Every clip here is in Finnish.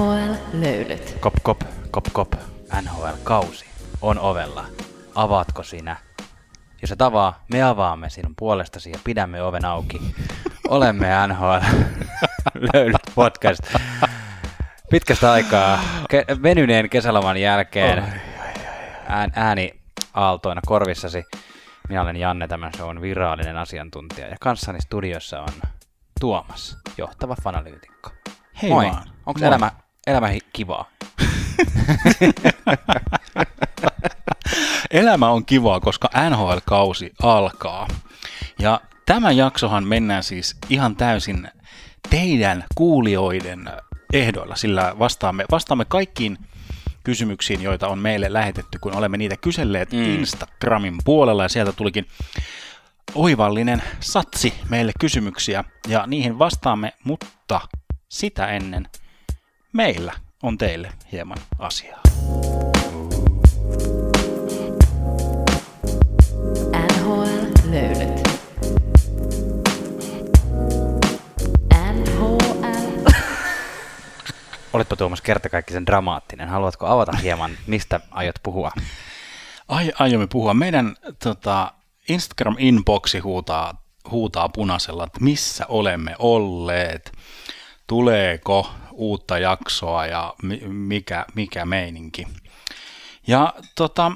NHL-löylyt. Kop, kop, kop, kop. NHL-kausi on ovella. Avaatko sinä? Jos et avaa, me avaamme sinun puolestasi ja pidämme oven auki. Olemme NHL-löylyt podcast. Pitkästä aikaa ke- venyneen kesäloman jälkeen ään, ääni aaltoina korvissasi. Minä olen Janne, tämän shown virallinen asiantuntija ja kanssani studiossa on Tuomas, johtava fanalyytikko. Hei Moi. vaan. Onko elämä, elämä hi- kivaa? Elämä on kivaa, koska NHL-kausi alkaa. Ja tämä jaksohan mennään siis ihan täysin teidän kuulijoiden ehdoilla, sillä vastaamme, vastaamme kaikkiin kysymyksiin, joita on meille lähetetty, kun olemme niitä kyselleet mm. Instagramin puolella, ja sieltä tulikin oivallinen satsi meille kysymyksiä, ja niihin vastaamme, mutta sitä ennen meillä on teille hieman asiaa. NHL-löylyt. NHL. Oletpa Tuomas kertakaikkisen dramaattinen. Haluatko avata hieman, mistä aiot puhua? Ai, aiomme puhua. Meidän tota, Instagram-inboxi huutaa, huutaa punaisella, että missä olemme olleet, tuleeko uutta jaksoa ja mi- mikä, mikä meininki. Ja tota,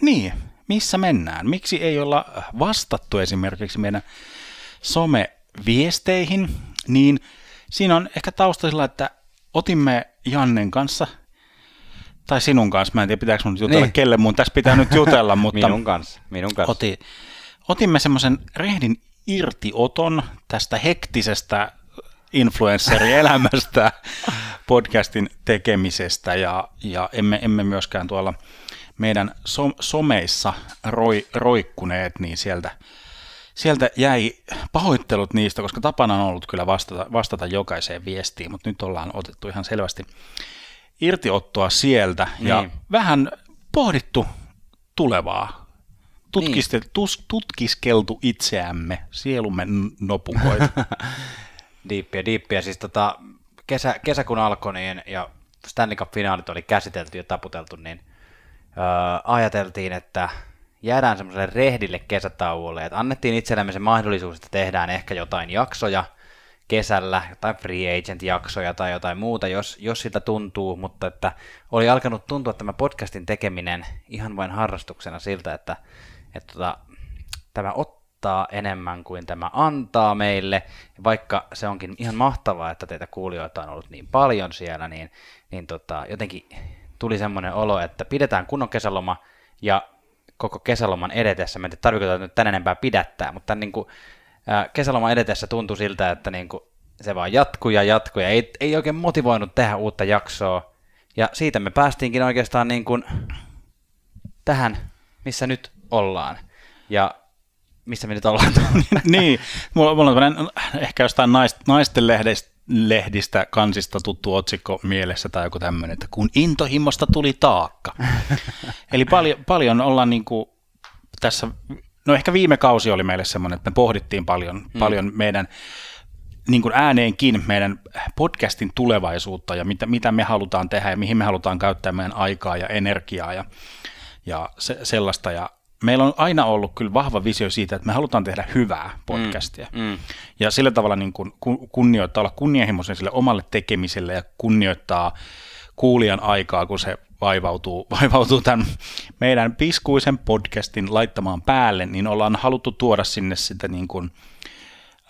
niin, missä mennään? Miksi ei olla vastattu esimerkiksi meidän someviesteihin, niin siinä on ehkä taustalla, että otimme Jannen kanssa, tai sinun kanssa, mä en tiedä pitääkö mun jutella, Niin. niin. kelle mun tässä pitää nyt jutella, mutta Minun kanssa. Minun kanssa. oti, otimme semmoisen rehdin irtioton tästä hektisestä influencerielämästä, podcastin tekemisestä ja, ja emme, emme myöskään tuolla meidän som, someissa roi, roikkuneet, niin sieltä, sieltä jäi pahoittelut niistä, koska tapana on ollut kyllä vastata, vastata jokaiseen viestiin, mutta nyt ollaan otettu ihan selvästi irtiottoa sieltä ja Niin. vähän pohdittu tulevaa. Tutkiste, tus, tutkiskeltu itseämme, sielumme nopukoita. Diippiä, diippiä. Siis tota, kesä, kesä kun alkoi niin, ja Stanley Cup-finaalit oli käsitelty ja taputeltu, niin öö, ajateltiin, että jäädään semmoiselle rehdille kesätauolle, että annettiin itsellemme se mahdollisuus, että tehdään ehkä jotain jaksoja kesällä, jotain free agent-jaksoja tai jotain muuta, jos, jos siltä tuntuu, mutta että oli alkanut tuntua tämä podcastin tekeminen ihan vain harrastuksena siltä, että, että tota, tämä ottaa enemmän kuin tämä antaa meille, vaikka se onkin ihan mahtavaa, että teitä kuulijoita on ollut niin paljon siellä, niin, niin tota, jotenkin tuli semmoinen olo, että pidetään kunnon kesäloma, ja koko kesäloman edetessä, tiedä tarvitseeko tätä nyt tän enempää pidättää, mutta niin kuin, kesäloman edetessä tuntui siltä, että niin kuin, se vaan jatkuu ja jatkuu, ja ei, ei oikein motivoinut tehdä uutta jaksoa, ja siitä me päästiinkin oikeastaan niin kuin tähän, missä nyt ollaan. Ja missä me nyt ollaan? niin, mulla, mulla on tämmönen, ehkä jostain nais, naisten lehdistä, lehdistä kansista tuttu otsikko mielessä tai joku tämmöinen, että kun intohimosta tuli taakka. Eli paljon, paljon ollaan niin kuin tässä, no ehkä viime kausi oli meille semmoinen, että me pohdittiin paljon, mm. paljon meidän niin kuin ääneenkin meidän podcastin tulevaisuutta ja mitä, mitä me halutaan tehdä ja mihin me halutaan käyttää meidän aikaa ja energiaa ja, ja se, sellaista. Ja meillä on aina ollut kyllä vahva visio siitä, että me halutaan tehdä hyvää podcastia. Mm, mm. Ja sillä tavalla niin kuin ku- kunnioittaa, olla kunnianhimoisen sille omalle tekemiselle ja kunnioittaa kuulijan aikaa, kun se vaivautuu, vaivautuu tämän meidän piskuisen podcastin laittamaan päälle, niin ollaan haluttu tuoda sinne sitä niin kuin,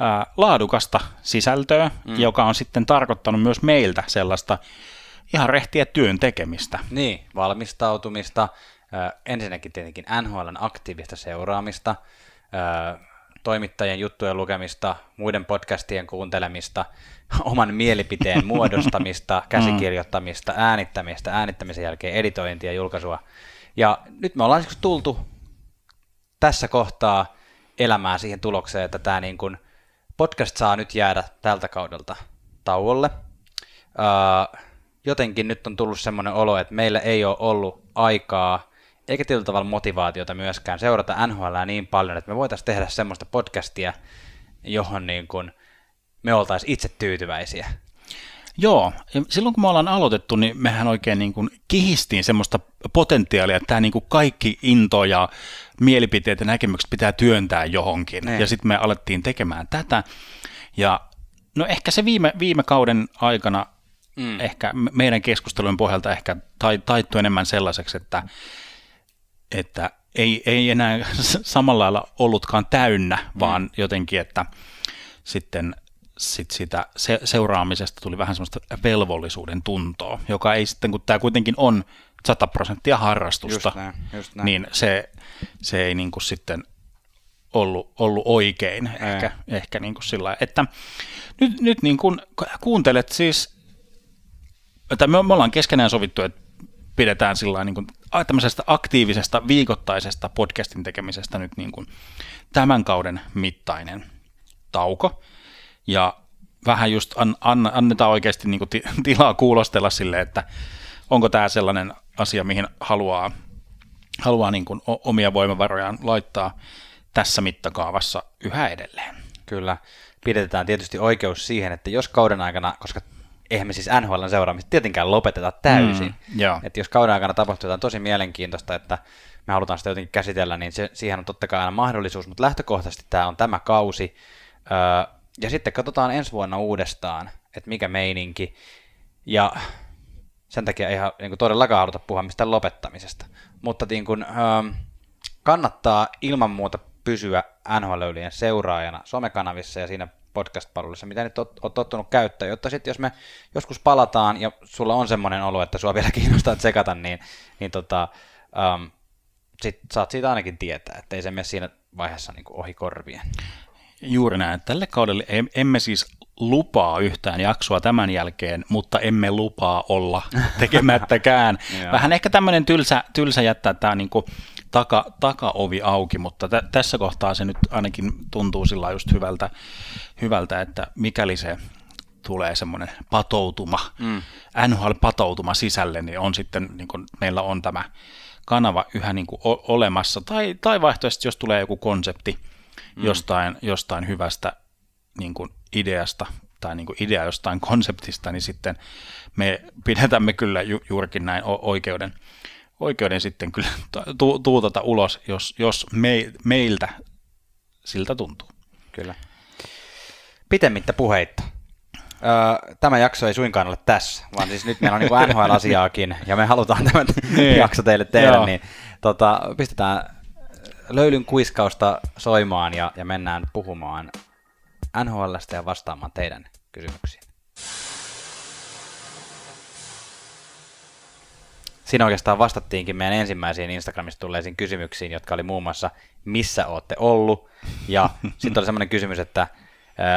ää, laadukasta sisältöä, mm. joka on sitten tarkoittanut myös meiltä sellaista ihan rehtiä työn tekemistä. Niin, valmistautumista, ensinnäkin tietenkin NHLn aktiivista seuraamista, toimittajien juttujen lukemista, muiden podcastien kuuntelemista, oman mielipiteen muodostamista, käsikirjoittamista, äänittämistä, äänittämisen jälkeen editointia, julkaisua. Ja nyt me ollaan siis tultu tässä kohtaa elämää siihen tulokseen, että tämä niin kuin podcast saa nyt jäädä tältä kaudelta tauolle. Öö, jotenkin nyt on tullut semmoinen olo, että meillä ei ole ollut aikaa eikä tietyllä tavalla motivaatiota myöskään seurata NHL niin paljon, että me voitaisiin tehdä semmoista podcastia, johon niin kuin me oltaisiin itse tyytyväisiä. Joo, ja silloin kun me ollaan aloitettu, niin mehän oikein niin kuin kihistiin semmoista potentiaalia, että tämä niin kuin kaikki into ja mielipiteet ja näkemykset pitää työntää johonkin. Niin. Ja sitten me alettiin tekemään tätä. Ja no ehkä se viime, viime kauden aikana, mm. ehkä me- meidän keskustelujen pohjalta ehkä tai, taittui enemmän sellaiseksi, että, että ei, ei enää samalla lailla ollutkaan täynnä, vaan jotenkin, että sitten sit sitä se, seuraamisesta tuli vähän semmoista velvollisuuden tuntoa, joka ei sitten, kun tämä kuitenkin on 100 prosenttia harrastusta, Just näin, just näin. niin se, se ei niin kuin sitten ollut, ollut oikein Ei. ehkä, ehkä niin kuin sillä että nyt, nyt niin kuin kuuntelet siis, että me, me ollaan keskenään sovittu, että pidetään sillä niin kuin tämmöisestä aktiivisesta viikoittaisesta podcastin tekemisestä nyt niin kuin tämän kauden mittainen tauko, ja vähän just an, an, annetaan oikeasti niin kuin ti, tilaa kuulostella sille, että onko tämä sellainen asia, mihin haluaa, haluaa niin kuin omia voimavarojaan laittaa tässä mittakaavassa yhä edelleen. Kyllä. Pidetään tietysti oikeus siihen, että jos kauden aikana, koska eihän me siis NHLn seuraamista tietenkään lopeteta täysin, Mm, joo. että jos kauden aikana tapahtuu jotain tosi mielenkiintoista, että me halutaan sitä jotenkin käsitellä, niin se, siihen on totta kai aina mahdollisuus, mutta lähtökohtaisesti tämä on tämä kausi, öö, ja sitten katsotaan ensi vuonna uudestaan, että mikä meininki, ja sen takia ei ihan niin kuin todellakaan haluta puhua mistään lopettamisesta, mutta niin kuin, öö, kannattaa ilman muuta pysyä nhl seuraajana somekanavissa ja siinä podcast-palveluissa, mitä nyt oot, tottunut käyttää, jotta sitten jos me joskus palataan ja sulla on semmoinen olo, että sua vielä kiinnostaa tsekata, niin, niin tota, um, sit saat siitä ainakin tietää, ettei se mene siinä vaiheessa niin ohi korvien. Juuri näin. Tälle kaudelle em- emme siis lupaa yhtään jaksoa tämän jälkeen, mutta emme lupaa olla tekemättäkään. Vähän ehkä tämmöinen tylsä, tylsä jättää tämä niinku taka, takaovi auki, mutta tä- tässä kohtaa se nyt ainakin tuntuu sillä just hyvältä, hyvältä, että mikäli se tulee semmoinen patoutuma, mm. NHL-patoutuma sisälle, niin on sitten, niin kuin meillä on tämä kanava yhä niin kuin o- olemassa, tai, tai vaihtoehtoisesti, jos tulee joku konsepti mm. jostain, jostain hyvästä niin kuin ideasta, tai niin kuin idea jostain konseptista, niin sitten me pidätämme kyllä ju- juurikin näin oikeuden, oikeuden sitten kyllä tu- tuutata ulos, jos, jos me, meiltä siltä tuntuu. Kyllä. Pitemmittä puheitta. Öö, tämä jakso ei suinkaan ole tässä, vaan siis nyt meillä on niin NHL-asiaakin, ja me halutaan tämä Niin. jakso teille tehdä, Joo. niin tota, pistetään löylyn kuiskausta soimaan ja, ja mennään puhumaan NHLstä ja vastaamaan teidän kysymyksiin. Siinä oikeastaan vastattiinkin meidän ensimmäisiin Instagramista tulleisiin kysymyksiin, jotka oli muun muassa, missä olette ollut, ja sitten oli semmoinen kysymys, että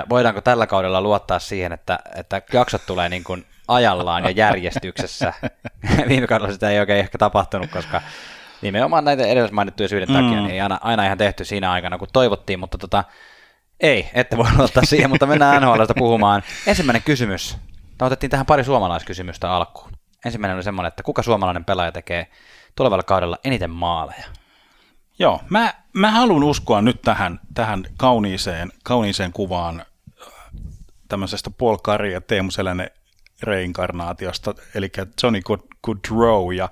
voidaanko tällä kaudella luottaa siihen, että, että jaksot tulee niin kuin ajallaan ja järjestyksessä. Viime kaudella sitä ei oikein ehkä tapahtunut, koska nimenomaan näitä edellä mainittuja syiden takia niin ei aina, aina ihan tehty siinä aikana, kun toivottiin, mutta tota, ei, ette voi luottaa siihen, mutta mennään NHLsta puhumaan. Ensimmäinen kysymys. Me otettiin tähän pari suomalaiskysymystä alkuun. Ensimmäinen oli semmoinen, että kuka suomalainen pelaaja tekee tulevalla kaudella eniten maaleja? Joo, mä, mä haluan uskoa nyt tähän, tähän kauniiseen, kauniiseen kuvaan äh, tämmöisestä Paul Kari ja Teemu Selänne reinkarnaatiosta, eli Johnny Good- Goodrow ja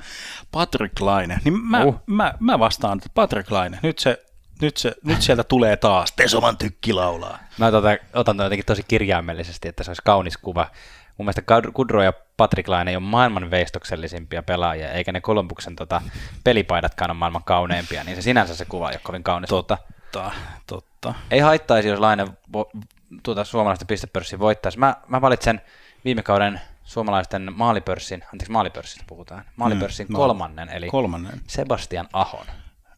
Patrick Laine. Niin mä, uh. mä, mä vastaan, että Patrick Laine, nyt, se, nyt, se, nyt sieltä tulee taas, Tesoman tykki laulaa. Mä tota, otan ton jotenkin tosi kirjaimellisesti, että se olisi kaunis kuva. Mun mielestä Kudro ja Patrick Laine ei ole maailman veistoksellisimpia pelaajia, eikä ne Columbuksen tota, pelipaidatkaan ole maailman kauneimpia, niin se sinänsä se kuva ei ole kovin kaunis. Mutta Totta, totta. ei haittaisi, jos Laine vo, tuota suomalaista pistepörssin voittaisi. Mä, mä valitsen viime kauden suomalaisten maalipörssin, anteeksi maalipörssistä puhutaan, maalipörssin Mm, kolmannen, eli Kolmannen. Sebastian Ahon.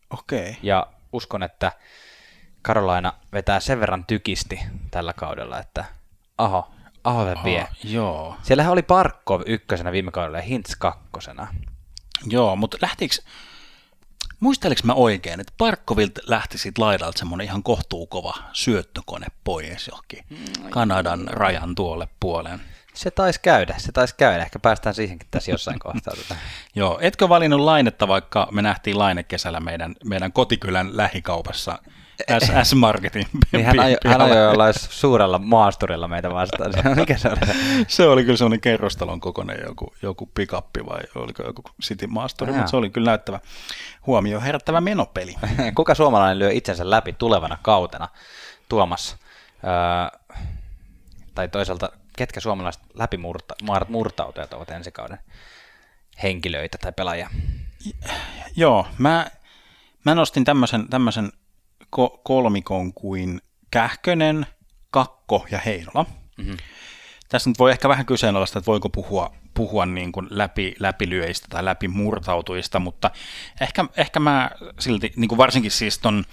Okei. Okay. Ja uskon, että Karolaina vetää sen verran tykisti tällä kaudella, että Aho, Aho se vie. Ah, joo. Siellähän oli Parkov ykkösenä viime kaudella ja Hintz kakkosena. Joo, mutta lähtikö, muisteliko mä oikein, että Parkkovilta lähti siitä laidalta semmoinen ihan kohtuukova syöttökone pois johonkin Kanadan rajan tuolle puoleen. Se taisi käydä, se taisi käydä. Ehkä päästään siihenkin tässä jossain kohtaa. Tota. Joo, etkö valinnut lainetta, vaikka me nähtiin laine kesällä meidän, meidän kotikylän lähikaupassa S- S-Marketin. Niin hän, ajo, hän ajoi jollain suurella maasturilla meitä vastaan. Mikä se oli? se oli kyllä semmoinen kerrostalon kokoinen joku, joku pikappi vai oliko joku City Maasturi, mutta se oli kyllä näyttävä huomio herättävä menopeli. Kuka suomalainen lyö itsensä läpi tulevana kautena, Tuomas? Öö, tai toisaalta, ketkä suomalaiset läpimurtautujat ovat ensi kauden henkilöitä tai pelaajia? Joo, mä, mä nostin tämmöisen, tämmöisen ko- kolmikon kuin Kähkönen, Kakko ja Heinola. Mm-hmm. Tässä nyt voi ehkä vähän kyseenalaista, että voiko puhua, puhua niin kuin läpi, läpilyöistä tai läpimurtautujista, mutta ehkä, ehkä mä silti, niin kuin varsinkin siis ton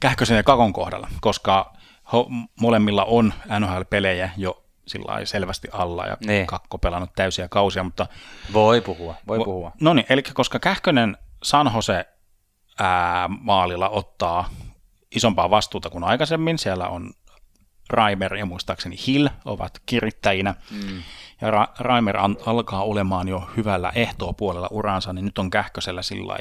Kähkösen ja Kakon kohdalla, koska ho, molemmilla on NHL-pelejä jo sillä selvästi alla ja niin. Kakko pelannut täysiä kausia, mutta... Voi puhua, voi vo, puhua. No niin, eli koska Kähkönen San Jose ää, maalilla ottaa isompaa vastuuta kuin aikaisemmin. Siellä on Raimer ja muistaakseni Hill ovat kirittäjinä. Mm. Ja Ra- Raimer an- alkaa olemaan jo hyvällä ehtoa puolella uransa, niin nyt on Kähkösellä sillä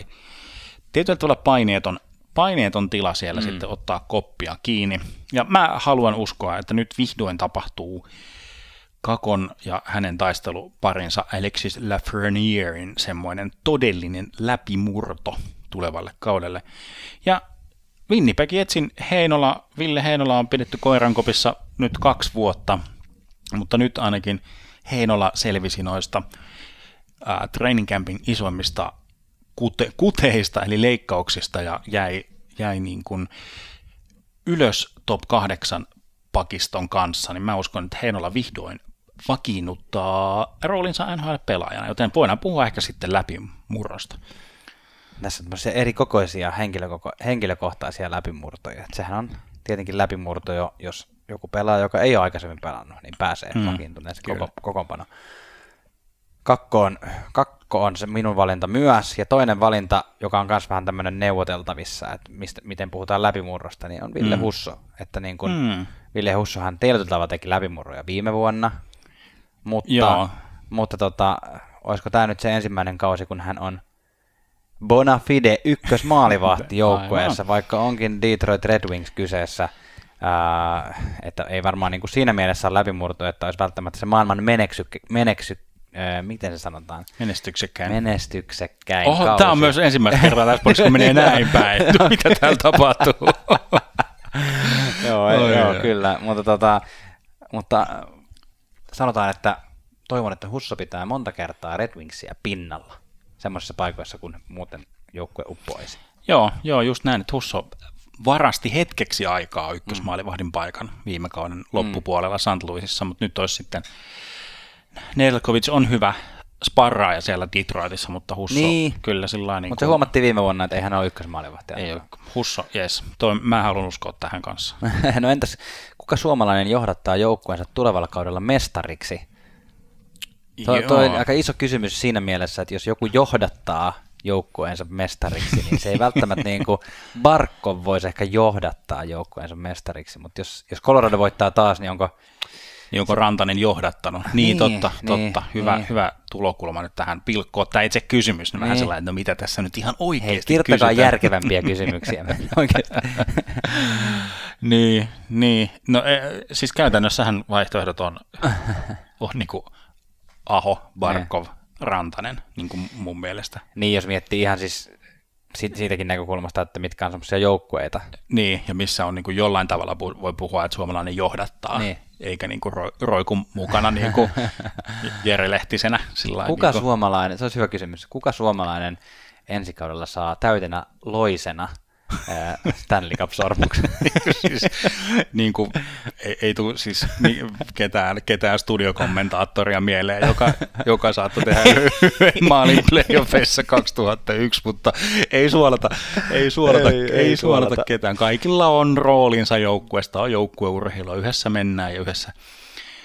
tietyllä tavalla paineeton, paineeton tila siellä mm. sitten ottaa koppia kiinni. Ja mä haluan uskoa, että nyt vihdoin tapahtuu Kakon ja hänen taisteluparinsa Alexis Lafrenierin semmoinen todellinen läpimurto tulevalle kaudelle. Ja Winnipeg Jetsin Heinola, Ville Heinola on pidetty koirankopissa nyt kaksi vuotta, mutta nyt ainakin Heinola selvisi noista ää, training campin isoimmista kute, kuteista eli leikkauksista ja jäi, jäi niin kuin ylös top 8 pakiston kanssa, niin mä uskon, että Heinola vihdoin vakiinnuttaa roolinsa NHL-pelaajana, joten voidaan puhua ehkä sitten läpi murrosta näissä on eri kokoisia henkilökoko- henkilökohtaisia läpimurtoja. Et sehän on tietenkin läpimurto, jo, jos joku pelaaja, joka ei ole aikaisemmin pelannut, niin pääsee hmm. vakiintuneeseen koko, kokoonpano. Kakko on, kakko on se minun valinta myös, ja toinen valinta, joka on myös vähän tämmöinen neuvoteltavissa, että mistä, miten puhutaan läpimurrosta, niin on Ville hmm. Husso. Että niin kun hmm. Ville Hussohan tietyllä teki läpimurroja viime vuonna, mutta, Joo. mutta tota, olisiko tämä nyt se ensimmäinen kausi, kun hän on bona fide ykkösmaalivahti joukkueessa, vaikka onkin Detroit Red Wings kyseessä. Ää, että ei varmaan niin kuin siinä mielessä ole läpimurto, että olisi välttämättä se maailman meneksy, meneksy ää, miten se sanotaan? Menestyksekkäin. Menestyksekkäin Oho, tämä on myös ensimmäistä kertaa tässä kun menee näin päin. Mitä täällä tapahtuu? joo, Oi, joo, kyllä. Mutta, tota, mutta sanotaan, että toivon, että Husso pitää monta kertaa Red Wingsia pinnalla semmoisissa paikoissa, kun muuten joukkue uppoisi. Joo, joo, just näin, että Husso varasti hetkeksi aikaa ykkösmaalivahdin paikan viime kauden loppupuolella mm. St. Louisissa, mutta nyt olisi sitten Nedeljkovic on hyvä sparraaja siellä Detroitissa, mutta Husso niin. kyllä sillä niin Mutta se huomattiin viime vuonna, että eihän ole ykkösmaalivahti. Ei ole. Husso, jes. Toi, mä haluan uskoa tähän kanssa. no entäs, kuka suomalainen johdattaa joukkueensa tulevalla kaudella mestariksi? Toi, toi on aika iso kysymys siinä mielessä, että jos joku johdattaa joukkueensa mestariksi, niin se ei välttämättä niin kuin Barkov voisi ehkä johdattaa joukkueensa mestariksi, mutta jos, jos Colorado voittaa taas, niin onko... Niin onko Rantanen johdattanut? Niin, niin totta, niin, totta. Hyvä, niin. hyvä tulokulma nyt tähän pilkkoon. Tämä itse kysymys, niin, niin. vähän sellainen, että no mitä tässä nyt ihan oikeasti Hei, kirjoittakaa kysytään. järkevämpiä kysymyksiä. niin, niin. No e, siis käytännössähän vaihtoehdot on, on niin kuin Aho, Barkov, ne. Rantanen, niin kuin mun mielestä. Niin, jos miettii ihan siis siitäkin näkökulmasta, että mitkä on semmoisia joukkueita. Niin, ja missä on niin kuin jollain tavalla voi puhua, että suomalainen johdattaa, niin. eikä niin kuin ro, roiku mukana niin kuin Jere Lehtisenä. Kuka niin kuin... suomalainen, se olisi hyvä kysymys, kuka suomalainen ensi kaudella saa täytenä loisena – Stanley Cup-sormuksen. siis, niin kuin, ei, ei tule siis ketään, ketään studiokommentaattoria mieleen, joka, joka saattoi tehdä maalin playoffeissa 2001, mutta ei suolata, ei suolata, ei, ei, ei suolata, suolata ketään. Kaikilla on roolinsa joukkueesta, on joukkueurheilua, yhdessä mennään ja yhdessä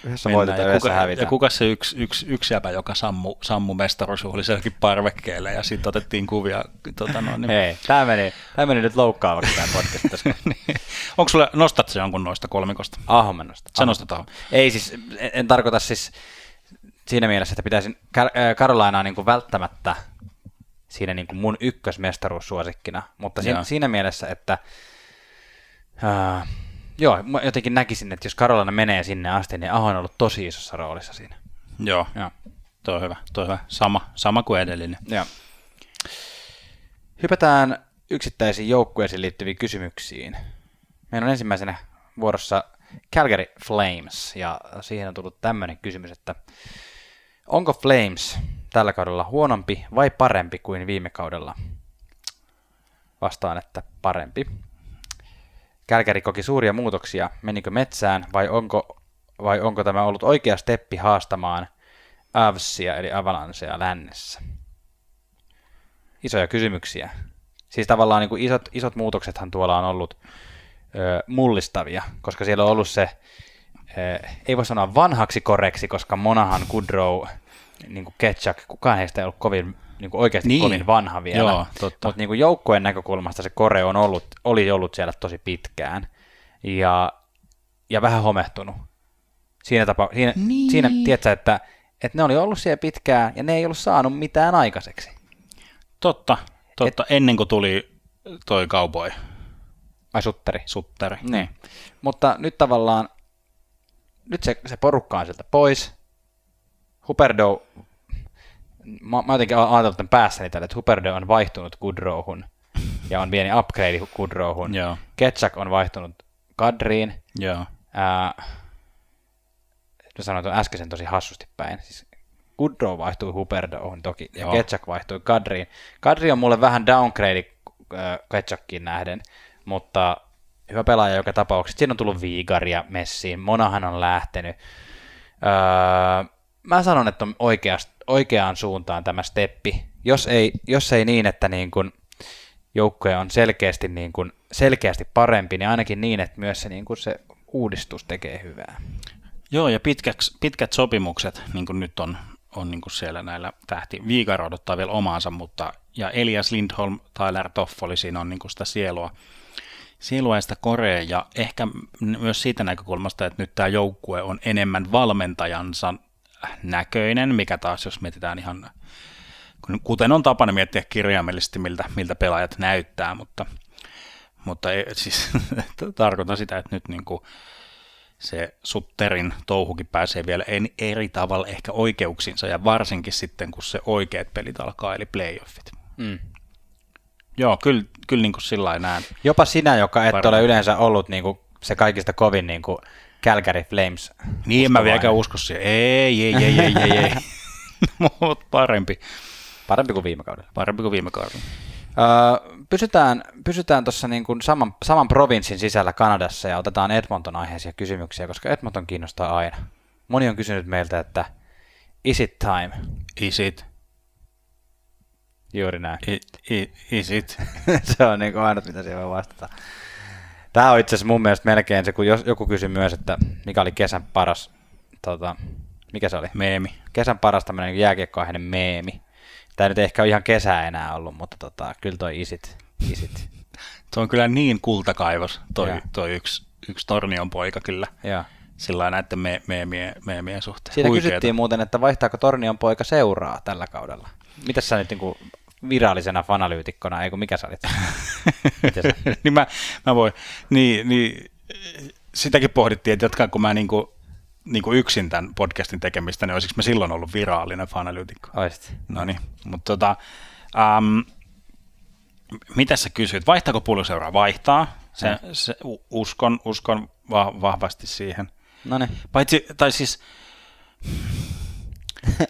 Yhdessä voitetaan, yhdessä kuka, hävitään. Ja kuka se yksi, yksi, yksi jäpä, joka sammu, sammu mestaruusjuhlisellekin parvekkeelle ja sitten otettiin kuvia. Tota no, niin. Hei, tämä meni, tämä meni nyt loukkaavaksi tämä podcast tässä. niin. Onko sulle, nostat se jonkun noista kolmikosta? Aho mä nostan. Sä nostat aho. Ei siis, en, en tarkoita siis siinä mielessä, että pitäisin Karolainaa äh, niin kuin välttämättä siinä niin kuin mun ykkösmestaruussuosikkina, mutta siinä, siinä mielessä, että Uh, joo, mä jotenkin näkisin, että jos Karolana menee sinne asti, niin Aho on ollut tosi isossa roolissa siinä. Joo, Joo. toi on hyvä, toi on hyvä. Sama, sama kuin edellinen. Joo. Hypätään yksittäisiin joukkueisiin liittyviin kysymyksiin. Meillä on ensimmäisenä vuorossa Calgary Flames, ja siihen on tullut tämmöinen kysymys, että onko Flames tällä kaudella huonompi vai parempi kuin viime kaudella? Vastaan, että parempi. Calgary koki suuria muutoksia. Menikö metsään vai onko, vai onko tämä ollut oikea steppi haastamaan Avsia eli Avalancea lännessä? Isoja kysymyksiä. Siis tavallaan niin kuin isot, isot muutoksethan tuolla on ollut ö, mullistavia, koska siellä on ollut se, ö, ei voi sanoa vanhaksi koreksi, koska Monahan, Goodrow, niin kuin Ketchuk, kukaan heistä ei ollut kovin niin kuin oikeasti Niin. kovin vanha vielä. Joo, totta. Mutta niin kuin joukkueen näkökulmasta se kore on ollut, oli ollut siellä tosi pitkään ja, ja vähän homehtunut. Siinä, tapa, siinä, Niin. niin. siinä tiedätkö, että, että ne oli ollut siellä pitkään ja ne ei ollut saanut mitään aikaiseksi. Totta, totta. Et... Ennen kuin tuli toi cowboy Ai sutteri. sutteri. Niin. Mutta nyt tavallaan, nyt se, se porukka on sieltä pois. Huperdo, mä, mä jotenkin ajatellut tämän päässäni tällä, että Huperdo on vaihtunut Goodrowhun ja on pieni upgrade Goodrowhun. Joo, Ketchuk on vaihtunut Kadriin. joo. Ää, mä sanoin tuon äskeisen tosi hassusti päin. Siis Goodrow vaihtui Huperdoon toki, ja Joo. Ketchuk vaihtui Kadriin. Kadri on mulle vähän downgrade äh, Ketchukiin nähden, mutta hyvä pelaaja joka tapauksessa. Siinä on tullut Viigaria messiin, Monahan on lähtenyt. Öö, mä sanon, että on oikeast, oikeaan suuntaan tämä steppi. Jos ei, jos ei niin, että niin kun joukkue on selkeästi, niin kun, selkeästi parempi, niin ainakin niin, että myös se, niin kun se uudistus tekee hyvää. Joo, ja pitkäks, pitkät sopimukset, niin kuin nyt on, on niin kuin siellä näillä tähti. Viikar odottaa vielä omaansa, mutta ja Elias Lindholm, Tyler Toffoli, siinä on niin kuin sitä sielua, sielua ja sitä korea, ja ehkä myös siitä näkökulmasta, että nyt tämä joukkue on enemmän valmentajansa näköinen, mikä taas, jos mietitään ihan, kun- kuten on tapana miettiä kirjaimellisesti, miltä, miltä pelaajat näyttää, mutta, mutta ei, siis, tarkoitan sitä, että nyt niin kuin, se Sutterin touhukin pääsee vielä en- eri tavalla ehkä oikeuksinsa, ja varsinkin sitten, kun se oikeat pelit alkaa, eli playoffit. Mm. Joo, kyllä, kyllä niin kuin sillä lailla näen. Jopa sinä, joka et Varmaan. ole yleensä ollut niin kuin se kaikista kovin niin kuin Calgary Flames. Niin, en mä vieläkään usko siihen. Ei, ei, ei, ei, ei, ei. Mutta parempi. Parempi kuin viime kaudella. Parempi kuin viime kaudella. Öö, pysytään pysytään tuossa niin kuin saman, saman provinssin sisällä Kanadassa ja otetaan Edmonton aiheisia kysymyksiä, koska Edmonton kiinnostaa aina. Moni on kysynyt meiltä, että is it time? Is it? Juuri näin. I, i, is it? se on niin kuin ainut, mitä siihen voi vastata. Tämä on itse asiassa mun mielestä melkein se, kun jos, joku kysyi myös, että mikä oli kesän paras, tota, mikä se oli? Meemi. Kesän paras tämmöinen jääkiekkoaiheinen meemi. Tämä nyt ehkä ole ihan kesää enää ollut, mutta tota, kyllä toi isit, isit. Tuo on kyllä niin kultakaivos, toi, Joo. toi yksi, yksi tornion poika kyllä. Joo. Sillä näiden me, meemien, meemien suhteen. Siinä Huikeeta. kysyttiin muuten, että vaihtaako Tornion poika seuraa tällä kaudella. Mitäs sä nyt niin kuin virallisena fanalyytikkona, ei kun mikä sä olit? Sä? niin mä, mä voin, niin, niin, sitäkin pohdittiin, että jatkaanko mä niinku, niinku yksin tämän podcastin tekemistä, niin olisiko mä silloin ollut virallinen fanalyytikko. Oisit. No niin, mutta tota, um, mitä sä kysyit? Vaihtaako pulluseuraa? Vaihtaa. Se, se, u- uskon, uskon va- vahvasti siihen. No niin. Paitsi, tai siis...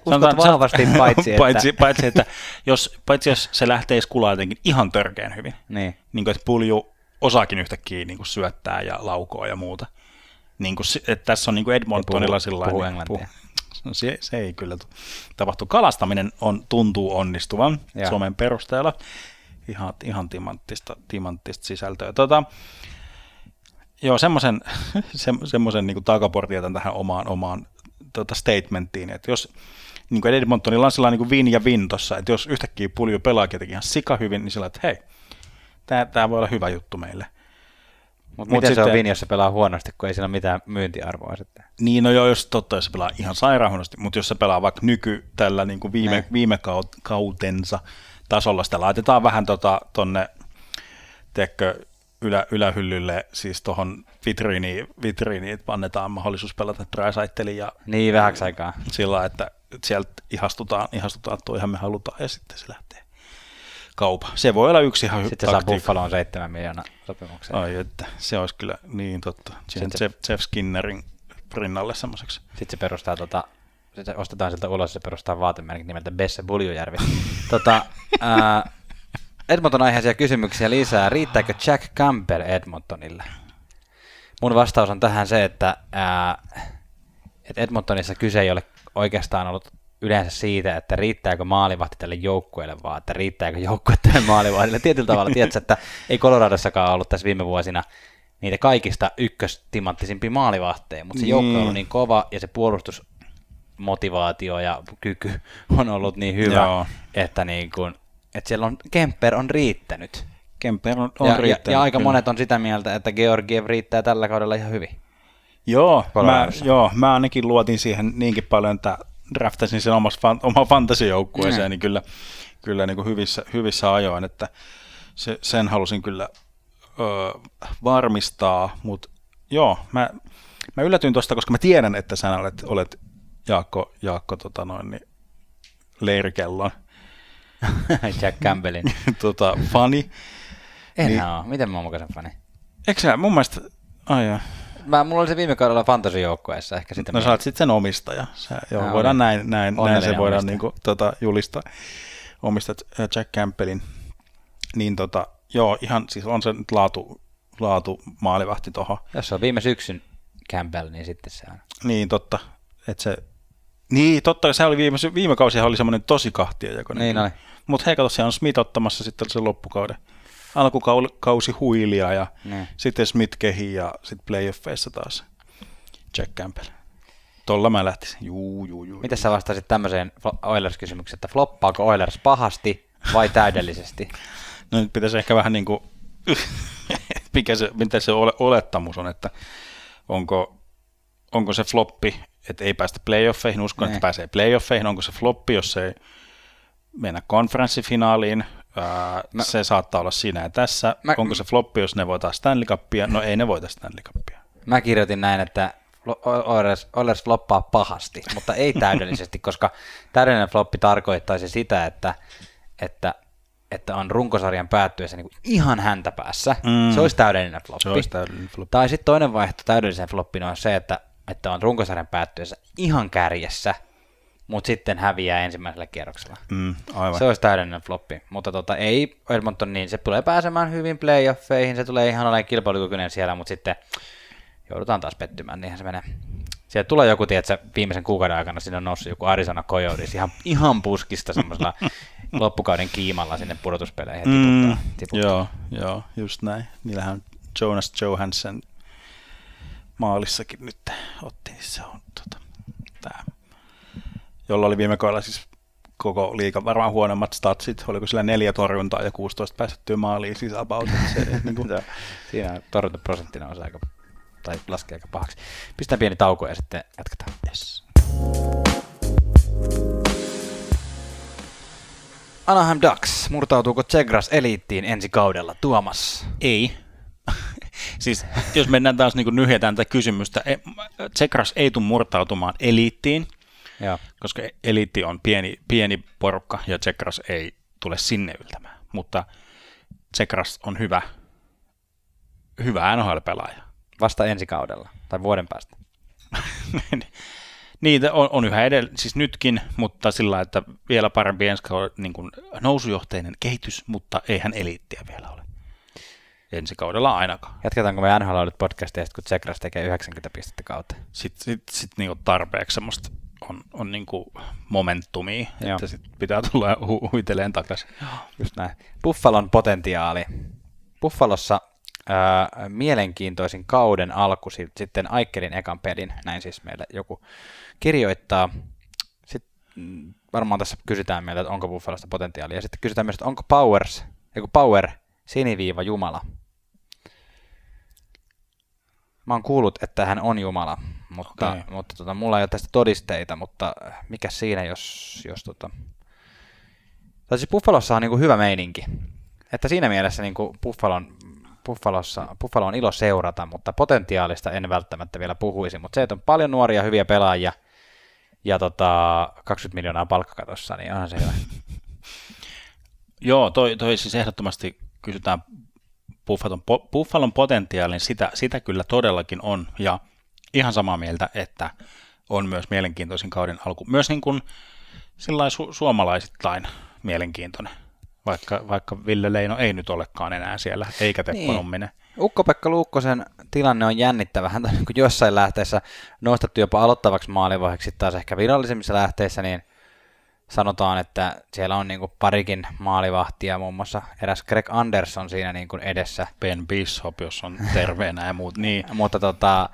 Uskot vahvasti, paitsi että... paitsi, paitsi, että jos, paitsi jos se lähtee skulaa jotenkin ihan törkeän hyvin. Niin. Niin kuin, että pulju osaakin yhtäkkiä niin kuin syöttää ja laukoo ja muuta. Niin kuin, että tässä on niin kuin Edmontonilla puhu- sillä puhu niin, englantia. no, se, se, ei kyllä tu- tapahtu. Kalastaminen on, tuntuu onnistuvan Joo. somen perusteella. Ihan, ihan timanttista, timanttista sisältöä. Tota, joo, semmoisen, se, semmoisen niin takaportin jätän tähän omaan, omaan tota statementtiin, että jos niin kuin Edmontonilla on sellainen niin kuin win ja win tossa, että jos yhtäkkiä pulju pelaakin jotenkin ihan sika hyvin, niin sillä että hei, tämä, tämä voi olla hyvä juttu meille. Mut Mut miten se on sitten- Vin, jos se pelaa huonosti, kun ei sillä ole mitään myyntiarvoa sitten? Niin, no joo, jos totta, jos se pelaa ihan sairaanhuonosti, mutta jos se pelaa vaikka nyky tällä niin kuin viime, Näin. viime kaut- kautensa tasolla, sitä laitetaan vähän tota, tonne, ylä, ylähyllylle, siis tuohon vitriiniin, vitriiniin, että annetaan mahdollisuus pelata Drysaitelin ja Niin, vähäksi aikaa. sillä, että sieltä ihastutaan, ihastutaan, että toihan me halutaan ja sitten se lähtee kaupa. Se voi olla yksi ihan Sitten se saa taktiikka. Buffaloon 7 miljoonaa sopimuksen. Ai että, se olisi kyllä niin totta. Siihen Sitten se- Jeff, Jeff Skinnerin rinnalle semmoiseksi. Sitten se perustaa tota, sitten ostetaan sieltä ulos ja se perustaa vaatemerkit nimeltä Besse Buljujärvi. tota, ää, Edmonton aiheisia kysymyksiä lisää. Riittääkö Jack Campbell Edmontonille? Mun vastaus on tähän se, että, ää, että Edmontonissa kyse ei ole oikeastaan ollut yleensä siitä, että riittääkö maalivahti tälle joukkueelle, vaan että riittääkö joukkue tälle maalivahdille. Tietyllä tavalla, tiedätkö, että ei Coloradossakaan ollut tässä viime vuosina niitä kaikista ykköstimanttisimpia maalivahteja, mutta se joukko on ollut Niin. niin kova ja se puolustusmotivaatio ja kyky on ollut niin hyvä, Joo. että, niin kuin, että siellä on, Kemper on riittänyt. Kemper on, on Ja, ja, riittänyt, ja aika kyllä. monet on sitä mieltä, että Georgiev riittää tällä kaudella ihan hyvin. Joo, mä, joo, mä ainakin luotin siihen niinkin paljon, että draftasin sen omassa fan, oma fantasijoukkueeseen, Mm. niin kyllä, kyllä niin kuin hyvissä, hyvissä ajoin, että se, sen halusin kyllä ö, varmistaa, mutta joo, mä, mä yllätyin tuosta, koska mä tiedän, että sä olet, olet Jaakko, Jaakko tota noin, niin, leirikellon Jack Campbellin. tota, fani. En Niin. ole. Miten mä oon mukaisen fani? Eikö sä, mun mielestä, ai jaa. Mä, mulla oli se viime kaudella fantasijoukkueessa ehkä sitä. No sä oot sitten sen omistaja. Sä, joo, Mä voidaan näin, näin, näin se voidaan niinku, tota, julistaa. Omistat äh, Jack Campbellin. Niin tota, joo, ihan siis on se nyt laatu, laatu maalivahti tuohon. Jos se on viime syksyn Campbell, niin sitten se on. Niin totta, että se, niin totta, se oli viime, viime kausi oli semmoinen tosi kahtiajakoinen. Niin oli. Mutta hei, kato, siellä on Smith ottamassa sitten sen loppukauden. Alkukausi huilia ja Niin. sitten Smith kehi ja sitten playoffeissa taas Jack Campbell. Tolla mä lähtisin. Juu, juu, juu. Miten sä vastasit tämmöiseen Oilers-kysymykseen, että floppaako Oilers pahasti vai täydellisesti? No nyt pitäisi ehkä vähän niin kuin, mikä se, mitä se ole, olettamus on, että onko, onko se floppi, että ei päästä playoffeihin, uskon, Niin. että pääsee playoffeihin, onko se floppi, jos ei mennä konferenssifinaaliin, Ää, Mä- se saattaa olla siinä ja tässä. Mä- Onko se floppi, jos ne voittaa Stanley Cupia? No ei ne voita Stanley Cupia. Mä kirjoitin näin, että Oilers, Oilers floppaa pahasti, mutta ei täydellisesti, koska täydellinen floppi tarkoittaisi sitä, että, että, että on runkosarjan päättyessä niin kuin ihan häntä päässä. Mm. Se olisi täydellinen floppi. Se olisi täydellinen floppi. Tai sitten toinen vaihtoehto täydelliseen floppiin on se, että, että on runkosarjan päättyessä ihan kärjessä, mutta sitten häviää ensimmäisellä kierroksella. Mm, aivan. Se olisi täydellinen floppi, mutta tota, ei Edmonton niin, se tulee pääsemään hyvin playoffeihin, se tulee ihan olemaan kilpailukykyinen siellä, mutta sitten joudutaan taas pettymään, niinhän se menee. Sieltä tulee joku, tiedätkö, viimeisen kuukauden aikana sinne on noussut joku Arizona Coyotes ihan, ihan puskista semmoisella loppukauden kiimalla sinne pudotuspeleihin Mm, tiputtaa, tiputtaa. joo, joo, just näin. Niillähän on Jonas Johansson maalissakin nyt otti, niin se on tota, tää, jolla oli viime kaudella siis koko liikan varmaan huonommat statsit, oliko sillä neljä torjuntaa ja 16 päästettyä maaliin siis about, se, niin kuin. Siinä torjuntaprosentti nousee aika, tai laskee aika pahaksi. Pistää pieni tauko ja sitten jatketaan. yes. Anaheim Ducks, murtautuuko Tsegras eliittiin ensi kaudella? Tuomas. Ei. siis jos mennään taas niin nyhetään tätä kysymystä, e- Tsekras ei tule murtautumaan eliittiin, Joo. koska eliitti on pieni, pieni porukka ja Tsekras ei tule sinne yltämään. Mutta Tsekras on hyvä, hyvä NHL-pelaaja. Vasta ensi kaudella, tai vuoden päästä. Niitä on, on yhä edelleen, siis nytkin, mutta sillä että vielä parempi ensi kaudella niin kuin nousujohteinen kehitys, mutta eihän eliittiä vielä ole. Ensi kaudella ainakaan. Jatketaanko me NHL podcastia, kun Tsegras tekee 90 pistettä kautta? Sitten sit, sit niinku tarpeeksi semmoista on, on niinku momentumia, Joo. että sit pitää tulla hu- huiteleen takaisin. Just näin. Buffalon potentiaali. Buffalossa ää, mielenkiintoisin kauden alku sit- sitten Aikkelin ekan pelin, näin siis meille joku kirjoittaa. Sitten mm, varmaan tässä kysytään meiltä, että onko Buffalosta potentiaalia. Ja sitten kysytään myös, että onko Powers, eiku Power siniviiva Jumala. Mä oon kuullut, että hän on Jumala, mutta, Okei. mutta tota, mulla ei ole tästä todisteita, mutta mikä siinä, jos, jos tota... Tai siis Buffalossa on niinku hyvä meininki. Että siinä mielessä niinku Buffalon Buffalossa, Buffalo on ilo seurata, mutta potentiaalista en välttämättä vielä puhuisi, mutta se, että on paljon nuoria hyviä pelaajia ja tota, 20 miljoonaa palkkakatossa, niin onhan se hyvä. Joo, toi, toi siis ehdottomasti kysytään Buffalon, Buffalon potentiaalin, sitä, sitä kyllä todellakin on, ja ihan samaa mieltä, että on myös mielenkiintoisin kauden alku. Myös niin kuin su- suomalaisittain mielenkiintoinen, vaikka, vaikka Ville Leino ei nyt olekaan enää siellä, eikä Teppo niin. Numminen. Ukko-Pekka Luukkosen tilanne on jännittävä. Hän on niin jossain lähteessä nostettu jopa aloittavaksi maalivaiheeksi taas ehkä virallisemmissa lähteissä, niin sanotaan, että siellä on niin kuin parikin maalivahtia, muun muassa eräs Greg Anderson siinä niin kuin edessä. Ben Bishop, jos on terveenä ja muut. Niin. mutta, tota,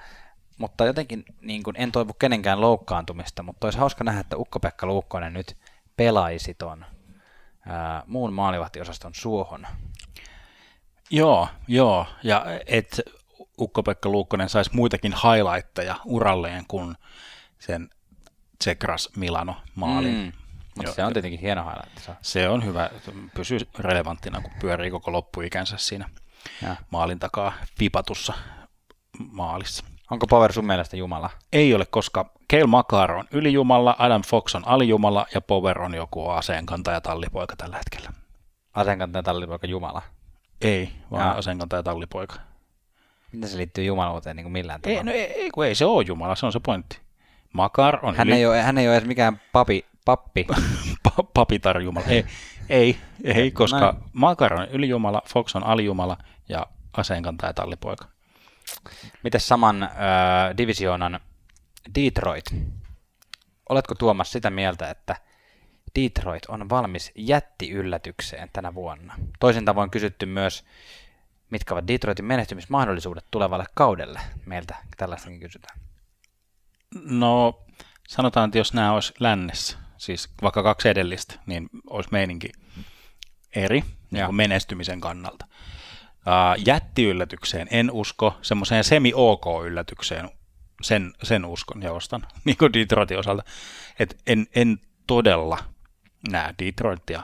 mutta jotenkin niin kuin, en toivu kenenkään loukkaantumista, mutta olisi hauska nähdä, että Ukko-Pekka Luukkonen nyt pelaisi ton ää, muun maalivahtiosaston suohon. Joo, joo, ja et Ukko-Pekka Luukkonen saisi muitakin highlightteja uralleen kuin sen Tsekras Milano maalin. Mm. Mutta se on tietenkin hieno highlight. Se on hyvä, pysyy relevanttina, kun pyörii koko loppuikänsä siinä ja. maalin takaa vipatussa maalissa. Onko Power sun mielestä Jumala? Ei ole, koska Keil Makar on ylijumala, Adam Fox on alijumala ja Power on joku aseenkantaja tallipoika tällä hetkellä. Aseenkantaja tallipoika Jumala? Ei, vaan aseenkantaja tallipoika. Miten se liittyy jumaluuteen niin kuin millään tavalla? Ei, no ei, ei, kun ei se ole Jumala, se on se pointti. Makar on hän, yli... ei ole, hän ei ole edes mikään papi, pappi. Papitar Jumala. Ei, ei, ei koska Näin. Makar on ylijumala, Fox on alijumala ja aseenkantaja tallipoika. Miten saman äh, divisioonan Detroit? Oletko Tuomas sitä mieltä, että Detroit on valmis jättiyllätykseen tänä vuonna? Toisin tavoin kysytty myös, mitkä ovat Detroitin menestymismahdollisuudet tulevalle kaudelle? Meiltä tällaistakin kysytään. No, sanotaan, että jos nämä olisi lännessä, siis vaikka kaksi edellistä, niin olisi meininki eri niin menestymisen kannalta. Uh, jättiyllätykseen en usko, semmoiseen semi-OK-yllätykseen sen, sen uskon ja ostan, niin kuin Detroitin osalta. Et en, en todella näe Detroitia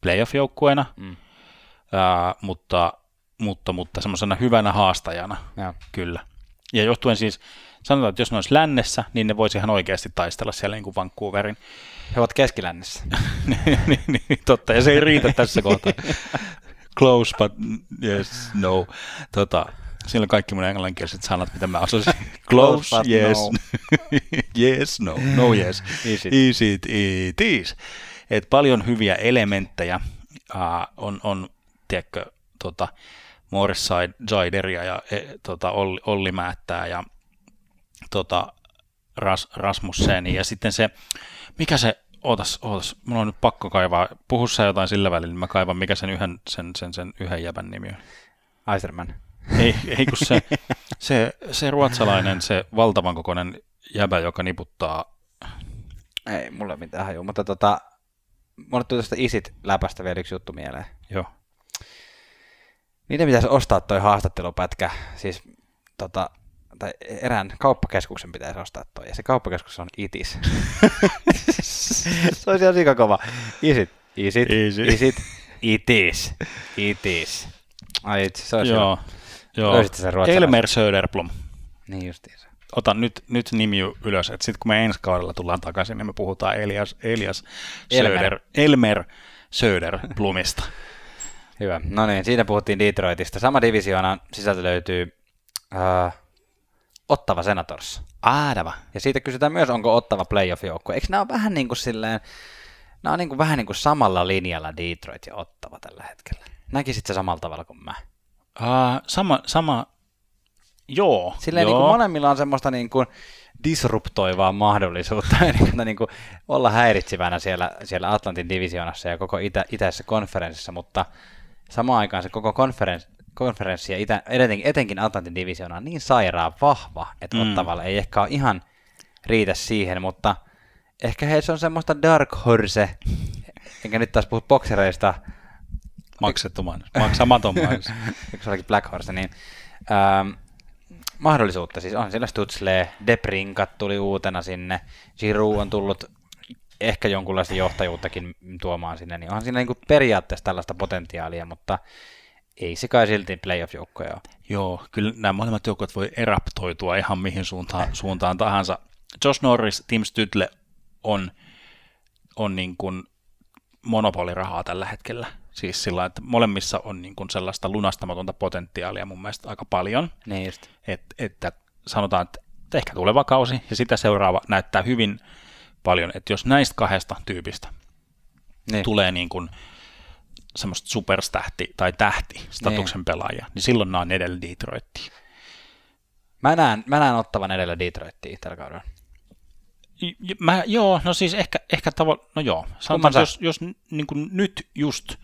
playoff-joukkueena, mm. uh, mutta, mutta, mutta semmoisena hyvänä haastajana ja. kyllä. Ja johtuen siis, sanotaan, että jos ne olisi lännessä, niin ne voisi ihan oikeasti taistella siellä niin kuin Vancouverin. He ovat keskilännessä. niin, niin, niin, totta, ja se ei riitä tässä kohtaa. Close, but yes, no. Tota, siellä on kaikki mun englanninkieliset sanat, mitä mä osasin. Close, Close yes. No. yes, no. No, yes. Is it, is it, it is. Et paljon hyviä elementtejä uh, on, on tiedätkö, tota, Morris Zaideria ja e, tota, Olli, Olli Määttää ja tota, Ras, Rasmusseni. Ja sitten se, mikä se, ootas, ootas, mulla on nyt pakko kaivaa, puhu sä jotain sillä välillä, niin mä kaivan, mikä sen yhden, sen, sen, sen yhden jäbän nimi on. Eiserman. Ei, ei kun se, se, se ruotsalainen, se valtavan kokoinen jäbä, joka niputtaa. Ei, mulla mitään hajua, mutta tota, mulle tuli tästä Isit läpästä vielä yksi juttu mieleen. Joo. Niiden pitäisi ostaa toi haastattelupätkä, siis tota, tai erään kauppakeskuksen pitäisi ostaa toi, ja se kauppakeskus on ITIS. se olisi ihan sikakova. Isit, isit, isit, isit, ITIS, ITIS. Ai itse, se olisi Joo. Joo. Löysitte sen Elmer Söderblom. Niin justiinsa. Otan nyt, nyt nimi ylös, että sitten kun me ensi kaudella tullaan takaisin, niin me puhutaan Elias, Elias Elmer. Söder, Elmer Söderblomista. Hyvä. No niin, siitä puhuttiin Detroitista. Sama divisioona sisältö löytyy uh, Ottava Senators. Aadava. Ja siitä kysytään myös, onko Ottava playoff-joukkue. Eikö nämä ole vähän niin kuin silleen, nämä on niin kuin vähän niin kuin samalla linjalla Detroit ja Ottava tällä hetkellä. Näkisit se samalla tavalla kuin mä? Uh, sama, sama, joo. Silleen joo. Niin kuin molemmilla on semmoista niin kuin disruptoivaa mahdollisuutta niin, kuin olla häiritsevänä siellä, siellä Atlantin divisioonassa ja koko itä, itäisessä konferenssissa, mutta samaan aikaan se koko konferenssi, konferenssi ja itä, etenkin, etenkin Atlantin divisioona on niin sairaan vahva, että mm. Ottavalla ei ehkä ole ihan riitä siihen, mutta ehkä heissä on semmoista dark horse, enkä nyt taas puhu boksereista, maksettu mainos, maksamaton mainos. Se olikin Black Horse, niin ähm, mahdollisuutta. Siis on siellä Stutzle, Debrinkat tuli uutena sinne, Giroud on tullut ehkä jonkunlaista johtajuuttakin tuomaan sinne, niin onhan siinä niin periaatteessa tällaista potentiaalia, mutta ei se kai silti playoff-joukkoja. Joo, kyllä nämä molemmat joukkueet voi eraptoitua ihan mihin suuntaan, suuntaan tahansa. Josh Norris, Tim Stütle on, on niin kuin monopolirahaa tällä hetkellä. Siis sillä että molemmissa on niin kuin sellaista lunastamatonta potentiaalia mun mielestä aika paljon. Niin just. Et, että sanotaan, että ehkä tuleva kausi ja sitä seuraava näyttää hyvin paljon, että jos näistä kahdesta tyypistä niin. tulee niin kuin semmoista superstähti tai tähti statuksen niin. pelaajia, niin silloin nämä on edellä Detroittia. Mä näen, mä näen ottavan edellä Detroittia tällä kaudella. Mä, joo, no siis ehkä, ehkä tavo- no joo, sanotaan, jos, jos niin kuin nyt just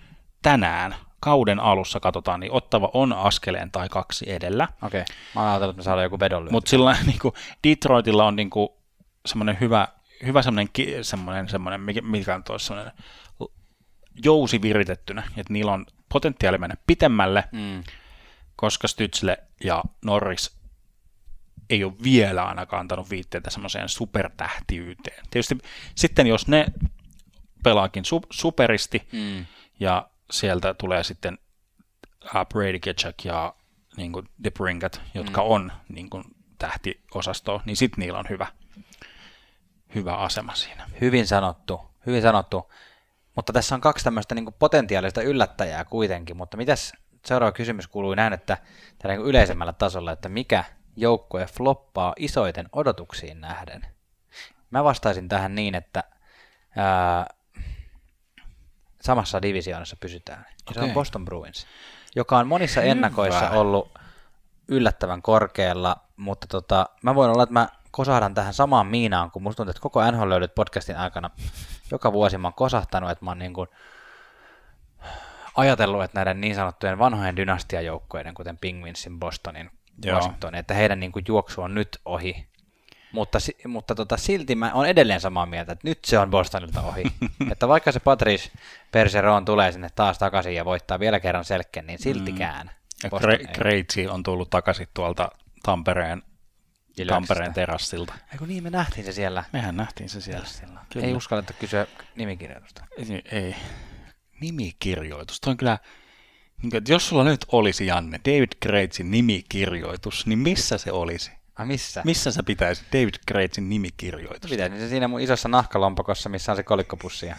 tänään kauden alussa katsotaan, niin Ottava on askeleen tai kaksi edellä. Okei, okay. mä ajatellut, että me saadaan joku vedonlyönti. Mutta sillä niin kuin Detroitilla on niin kuin semmoinen hyvä, hyvä semmoinen, semmoinen, semmoinen mikä on tuossa semmoinen jousi viritettynä, että niillä on potentiaali mennä pitemmälle, mm. koska Stützle ja Norris ei ole vielä ainakaan antanut viitteitä semmoiseen supertähtiyteen. Tietysti sitten jos ne pelaakin su- superisti mm. ja sieltä tulee sitten uh, Brady Ketchuk ja niin kuin The jotka mm. on niin kuin tähtiosastoa, niin sitten niillä on hyvä, hyvä asema siinä. Hyvin sanottu, hyvin sanottu. Mutta tässä on kaksi tämmöistä niin potentiaalista yllättäjää kuitenkin, mutta mitäs seuraava kysymys kuului näin, että niin yleisemmällä tasolla, että mikä joukkue floppaa isoiten odotuksiin nähden? Mä vastaisin tähän niin, että ää, samassa divisioonassa pysytään. Okay. Se on Boston Bruins, joka on monissa ennakoissa Hyvä. ollut yllättävän korkealla, mutta tota, mä voin olla, että mä kosahdan tähän samaan miinaan, kun musta tuntuu, että koko NHL löydyt podcastin aikana joka vuosi mä oon kosahtanut, että mä oon niin kuin ajatellut, että näiden niin sanottujen vanhojen dynastiajoukkoiden, kuten Penguinsin, Bostonin, Washingtonin, että heidän niin kuin juoksu on nyt ohi. Mutta, mutta tota, silti mä oon edelleen samaa mieltä, että nyt se on Bostonilta ohi. että vaikka se Patrice Perseron tulee sinne taas takaisin ja voittaa vielä kerran selkeän, niin siltikään. Mm. Kreitsi on tullut takaisin tuolta Tampereen Tampereen terassilta. Eikö niin, me nähtiin se siellä. Mehän nähtiin se siellä. Kyllä. Ei uskalleta kysyä nimikirjoitusta. Ei, ei. Nimikirjoitus. Tuo on kyllä, niin jos sulla nyt olisi, Janne, David Kreitsin nimikirjoitus, niin missä se olisi? A, missä? Missä sä pitäisi David Kreitsin nimikirjoitus? Pitäisi se siinä mun isossa nahkalompakossa, missä on se kolikkopussi.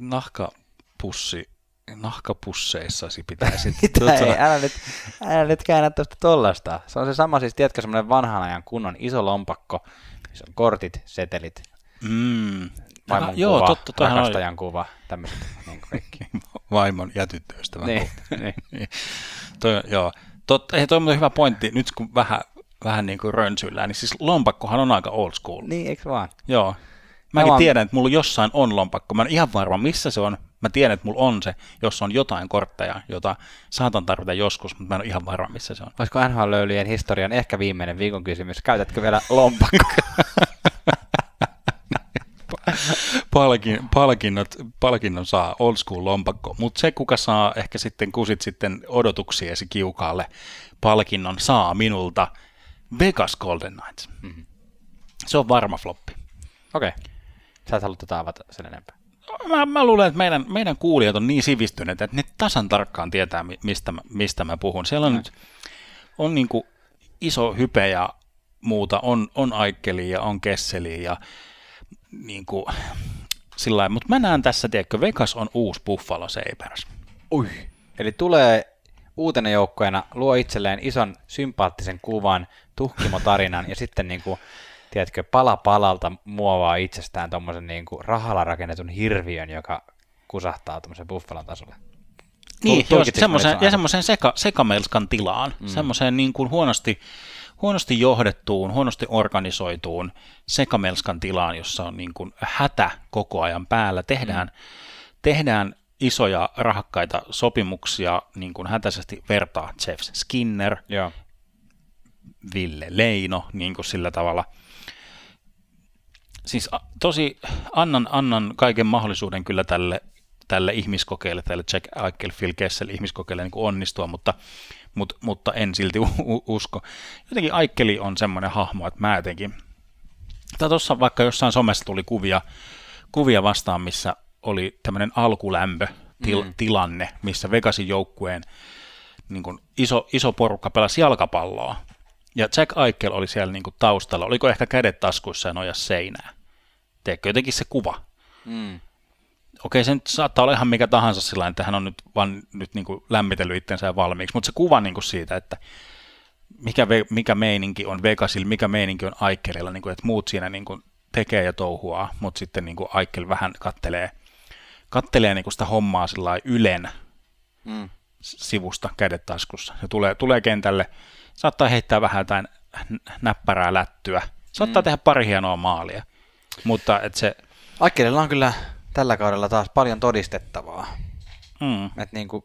Nahkapussi nahkapusseissasi pitäisi. tuota... ei, älä nyt, älä nyt käännä tuosta tollasta. Se on se sama, siis tiedätkö, semmoinen vanhan ajan kunnon iso lompakko, missä on kortit, setelit, mm. vaimon Aha, kuva, totta, rakastajan oli... kuva, tämmöiset niin kaikki. Vaimon ja tyttöystävän niin, niin. niin. toi, joo. Tot, ei, toi on hyvä pointti, nyt kun vähän, vähän niin kuin rönsyillään, niin siis lompakkohan on aika old school. Niin, eikö vaan? Joo. Mäkin tiedän, että mulla jossain on lompakko. Mä en ihan varma, missä se on. Mä tiedän, että mulla on se, jos on jotain kortteja, jota saatan tarvita joskus, mutta mä en ole ihan varma, missä se on. Olisiko NHL-löylien historian ehkä viimeinen viikon kysymys? Käytätkö vielä lompakkoa? Palkin, palkinnot, palkinnon saa old school lompakko, mutta se kuka saa ehkä sitten kusit sitten odotuksiesi kiukaalle palkinnon saa minulta Vegas Golden Knights. Mm-hmm. Se on varma floppi. Okei. Okay. Sä et halua tätä avata sen enempää mä, mä luulen, että meidän, meidän kuulijat on niin sivistyneet, että ne tasan tarkkaan tietää, mistä, mistä mä puhun. Siellä on nyt on niin kuin iso hype ja muuta, on, on Aikkeli ja on Kesseli ja niin kuin, sillä mutta mä näen tässä, tiedätkö, Vegas on uusi Buffalo Sabres. Ui. Eli tulee uutena joukkoina, luo itselleen ison sympaattisen kuvan, tuhkimotarinan ja sitten niin kuin tiedätkö, pala palalta muovaa itsestään tuommoisen niin kuin rahalla rakennetun hirviön, joka kusahtaa tuommoisen buffalon tasolle. Niin, joo, semmoisen, ja semmoisen seka, sekamelskan tilaan, mm. semmoiseen niin kuin huonosti, huonosti johdettuun, huonosti organisoituun sekamelskan tilaan, jossa on niin kuin hätä koko ajan päällä. Tehdään, mm. tehdään isoja rahakkaita sopimuksia, niin kuin hätäisesti vertaa Jeff Skinner, Joo. Ville Leino, niin kuin sillä tavalla – siis tosi annan, annan kaiken mahdollisuuden kyllä tälle, tälle ihmiskokeelle, tälle Jack Eichel, Phil Kessel ihmiskokeelle niin onnistua, mutta, mutta, mutta en silti usko. Jotenkin Aikeli on semmoinen hahmo, että mä jotenkin, tai tuossa vaikka jossain somessa tuli kuvia, kuvia vastaan, missä oli tämmöinen alkulämpö til, mm. tilanne, missä Vegasin joukkueen niin kuin iso, iso porukka pelasi jalkapalloa. Ja Jack Eichel oli siellä niin kuin taustalla. Oliko ehkä kädet taskuissa ja nojas seinää? Teekö jotenkin se kuva? Mm. Okei, se nyt saattaa olla ihan mikä tahansa sillä että hän on nyt vaan nyt niin kuin lämmitellyt itsensä valmiiksi, mutta se kuva niin kuin siitä, että mikä, mikä meininki on Vegasilla, mikä meininki on Aikkelilla, niin kuin, että muut siinä niin kuin tekee ja touhuaa, mutta sitten niin kuin Aikkel vähän kattelee, kattelee niin kuin sitä hommaa sillä ylen mm. sivusta kädet taskussa. Ja tulee, tulee kentälle, saattaa heittää vähän jotain näppärää lättyä, saattaa mm. tehdä pari hienoa maalia, mutta että se... Aikkelilla on kyllä tällä kaudella taas paljon todistettavaa. Mm. Että niin kuin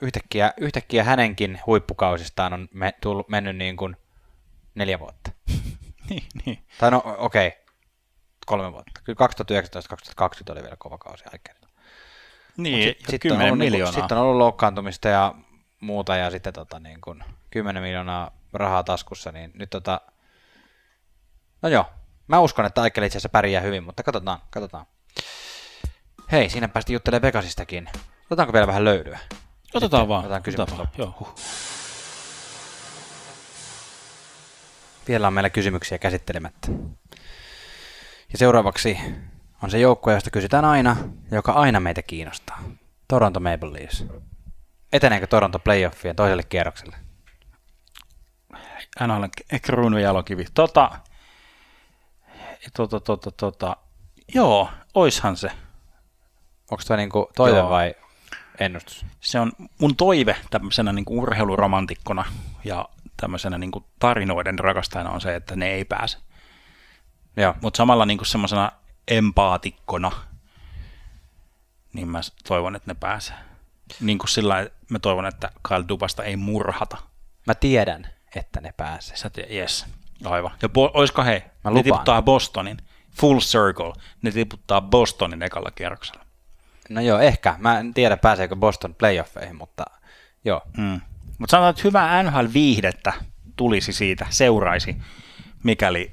yhtäkkiä, yhtäkkiä hänenkin huippukausistaan on me, tullut, mennyt niin kuin neljä vuotta. niin, niin. Tai no okei, okay. kolme vuotta. Kyllä 2019-2020 oli vielä kova kausi Aikerilla. Niin, sitten on, ollut, niin sitten on ollut loukkaantumista ja muuta ja sitten tota, niin kuin 10 miljoonaa rahaa taskussa, niin nyt tota, no joo, mä uskon, että Aikel itse asiassa pärjää hyvin, mutta katsotaan, katsotaan. Hei, siinä päästi juttelemaan Vegasistakin. Otetaanko vielä vähän löydyä? Otetaan Sitten vaan. Otetaan kysymys Otetaan Joo. Huh. Vielä on meillä kysymyksiä käsittelemättä. Ja seuraavaksi on se joukkue, josta kysytään aina, joka aina meitä kiinnostaa. Toronto Maple Leafs. Eteneekö Toronto playoffien toiselle kierrokselle? NHL kruunu jalokivi. Tota, tota, tota, tota, joo, oishan se. Onko tuo niinku toive joo. vai ennustus? Se on mun toive tämmöisenä niin kuin urheiluromantikkona ja tämmöisenä niin kuin tarinoiden rakastajana on se, että ne ei pääse. Mutta samalla niin kuin semmoisena empaatikkona, niin mä toivon, että ne pääsee. Niin kuin sillä mä toivon, että Kyle Dubasta ei murhata. Mä tiedän, että ne pääsee. Sä tiedät, yes. Aivan. Ja bo- oisko hei, mä ne tiputtaa Bostonin, full circle, ne tiputtaa Bostonin ekalla kierroksella. No joo, ehkä. Mä en tiedä, pääseekö Boston playoffeihin, mutta joo. Mm. Mutta sanotaan, että hyvää NHL-viihdettä tulisi siitä, seuraisi, mikäli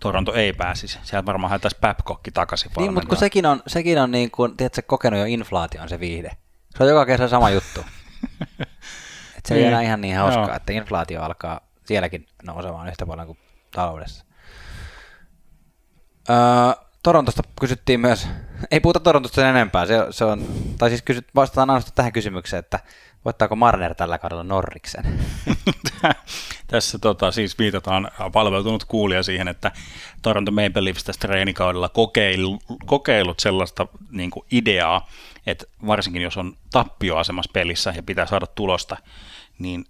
Toronto ei pääsisi. Sieltä varmaan haetaisi Babcockki takaisin. Niin, mutta kun sekin on, sekin on niin kuin, tiedätkö, kokenut jo inflaation se viihde. Se on joka kesä sama juttu. Et se ei niin. enää ihan niin hauskaa, Joo. että inflaatio alkaa sielläkin nousemaan yhtä paljon kuin taloudessa. Öö, Torontosta kysyttiin myös, ei puhuta Torontosta sen enempää, se, se on, tai siis kysyt, vastataan ainoastaan tähän kysymykseen, että voittaako Marner tällä kaudella Norriksen? Tässä tota, siis viitataan palveltunut kuulija siihen, että Toronto Maple Leafs tässä treenikaudella kokeilu, kokeilut sellaista niin kuin ideaa, että varsinkin jos on tappioasemassa pelissä ja pitää saada tulosta, niin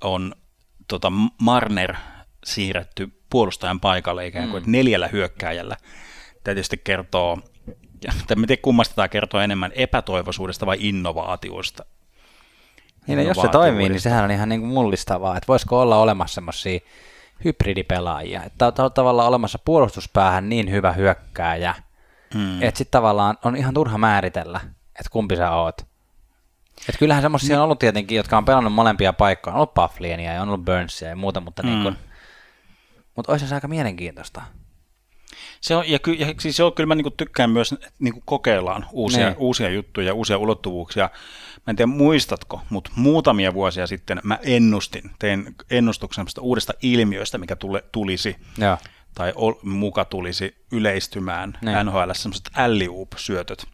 on tota, Marner siirretty puolustajan paikalle ikään kuin mm. neljällä hyökkääjällä tietysti kertoo, ja en tiedä kummasta tämä kertoo enemmän epätoivoisuudesta vai innovaatioista. Niin, jos se toimii, niin sehän on ihan niin kuin mullistavaa, että voisiko olla olemassa semmoisia hybridipelaajia, että on tavallaan olemassa puolustuspäähän niin hyvä hyökkääjä, hmm. että sitten tavallaan on ihan turha määritellä, että kumpi sä oot. Että kyllähän semmoisia on ollut tietenkin, jotka on pelannut molempia paikkoja, on ollut Pufflienia ja on ollut Burnsia ja muuta, mutta, hmm. niin kuin, mutta olisi se aika mielenkiintoista. Se on, ja, ky, ja siis se on, kyllä mä niin tykkään myös, että niin kokeillaan uusia, niin. uusia juttuja, uusia ulottuvuuksia. Mä en tiedä muistatko, mutta muutamia vuosia sitten mä ennustin, tein ennustuksen uudesta ilmiöstä, mikä tule, tulisi, ja. tai ol, muka tulisi yleistymään niin. NHL, semmoiset syötöt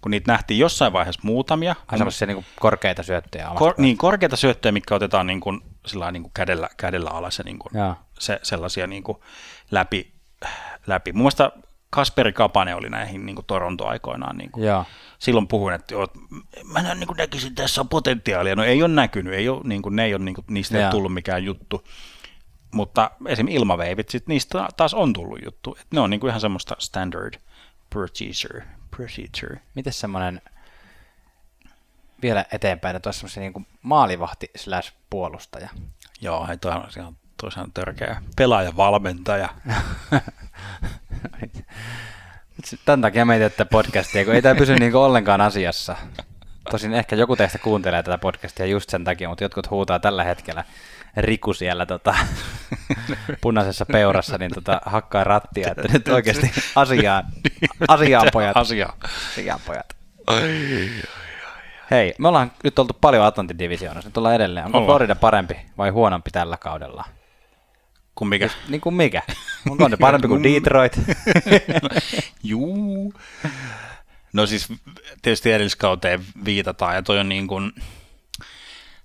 kun niitä nähtiin jossain vaiheessa muutamia. Ai semmoisia niin korkeita syöttöjä Kor, niin, korkeita syöttöjä, mikä otetaan niin kuin, niin kuin kädellä, kädellä alas ja niin kuin, se, sellaisia niin kuin läpi, läpi. Mun mielestä Kasperi Kapane oli näihin niin Toronto-aikoinaan. Niin kuin. Silloin puhuin, että joo, mä näen, niin kuin näkisin, että tässä on potentiaalia. No ei ole näkynyt, ei ole, niin kuin, ne ei ole, niin kuin, niistä ei tullut mikään juttu. Mutta esimerkiksi ilmaveivit, sit niistä taas on tullut juttu. Et ne on niin kuin ihan semmoista standard procedure. Procedure. Miten semmoinen vielä eteenpäin, että olisi semmoisia niin maalivahti slash puolustaja? Joo, hei, toi on ihan toisaan törkeä pelaaja-valmentaja. Tämän takia meitä että podcastia, kun ei tämä pysy niin ollenkaan asiassa. Tosin ehkä joku teistä kuuntelee tätä podcastia just sen takia, mutta jotkut huutaa tällä hetkellä Riku siellä tota, punaisessa peurassa, niin tota, hakkaa rattia, että nyt oikeasti asiaan, asiaan pojat. Asia. Asiaan pojat. Hei, me ollaan nyt oltu paljon Atlantin divisioonassa, nyt ollaan edelleen. Onko Ollaan. Florida parempi vai huonompi tällä kaudella? Kun mikä? Niin kuin mikä? Onko ne parempi kuin Detroit? Juu. No siis tietysti edelliskauteen viitataan ja toi on niin kuin,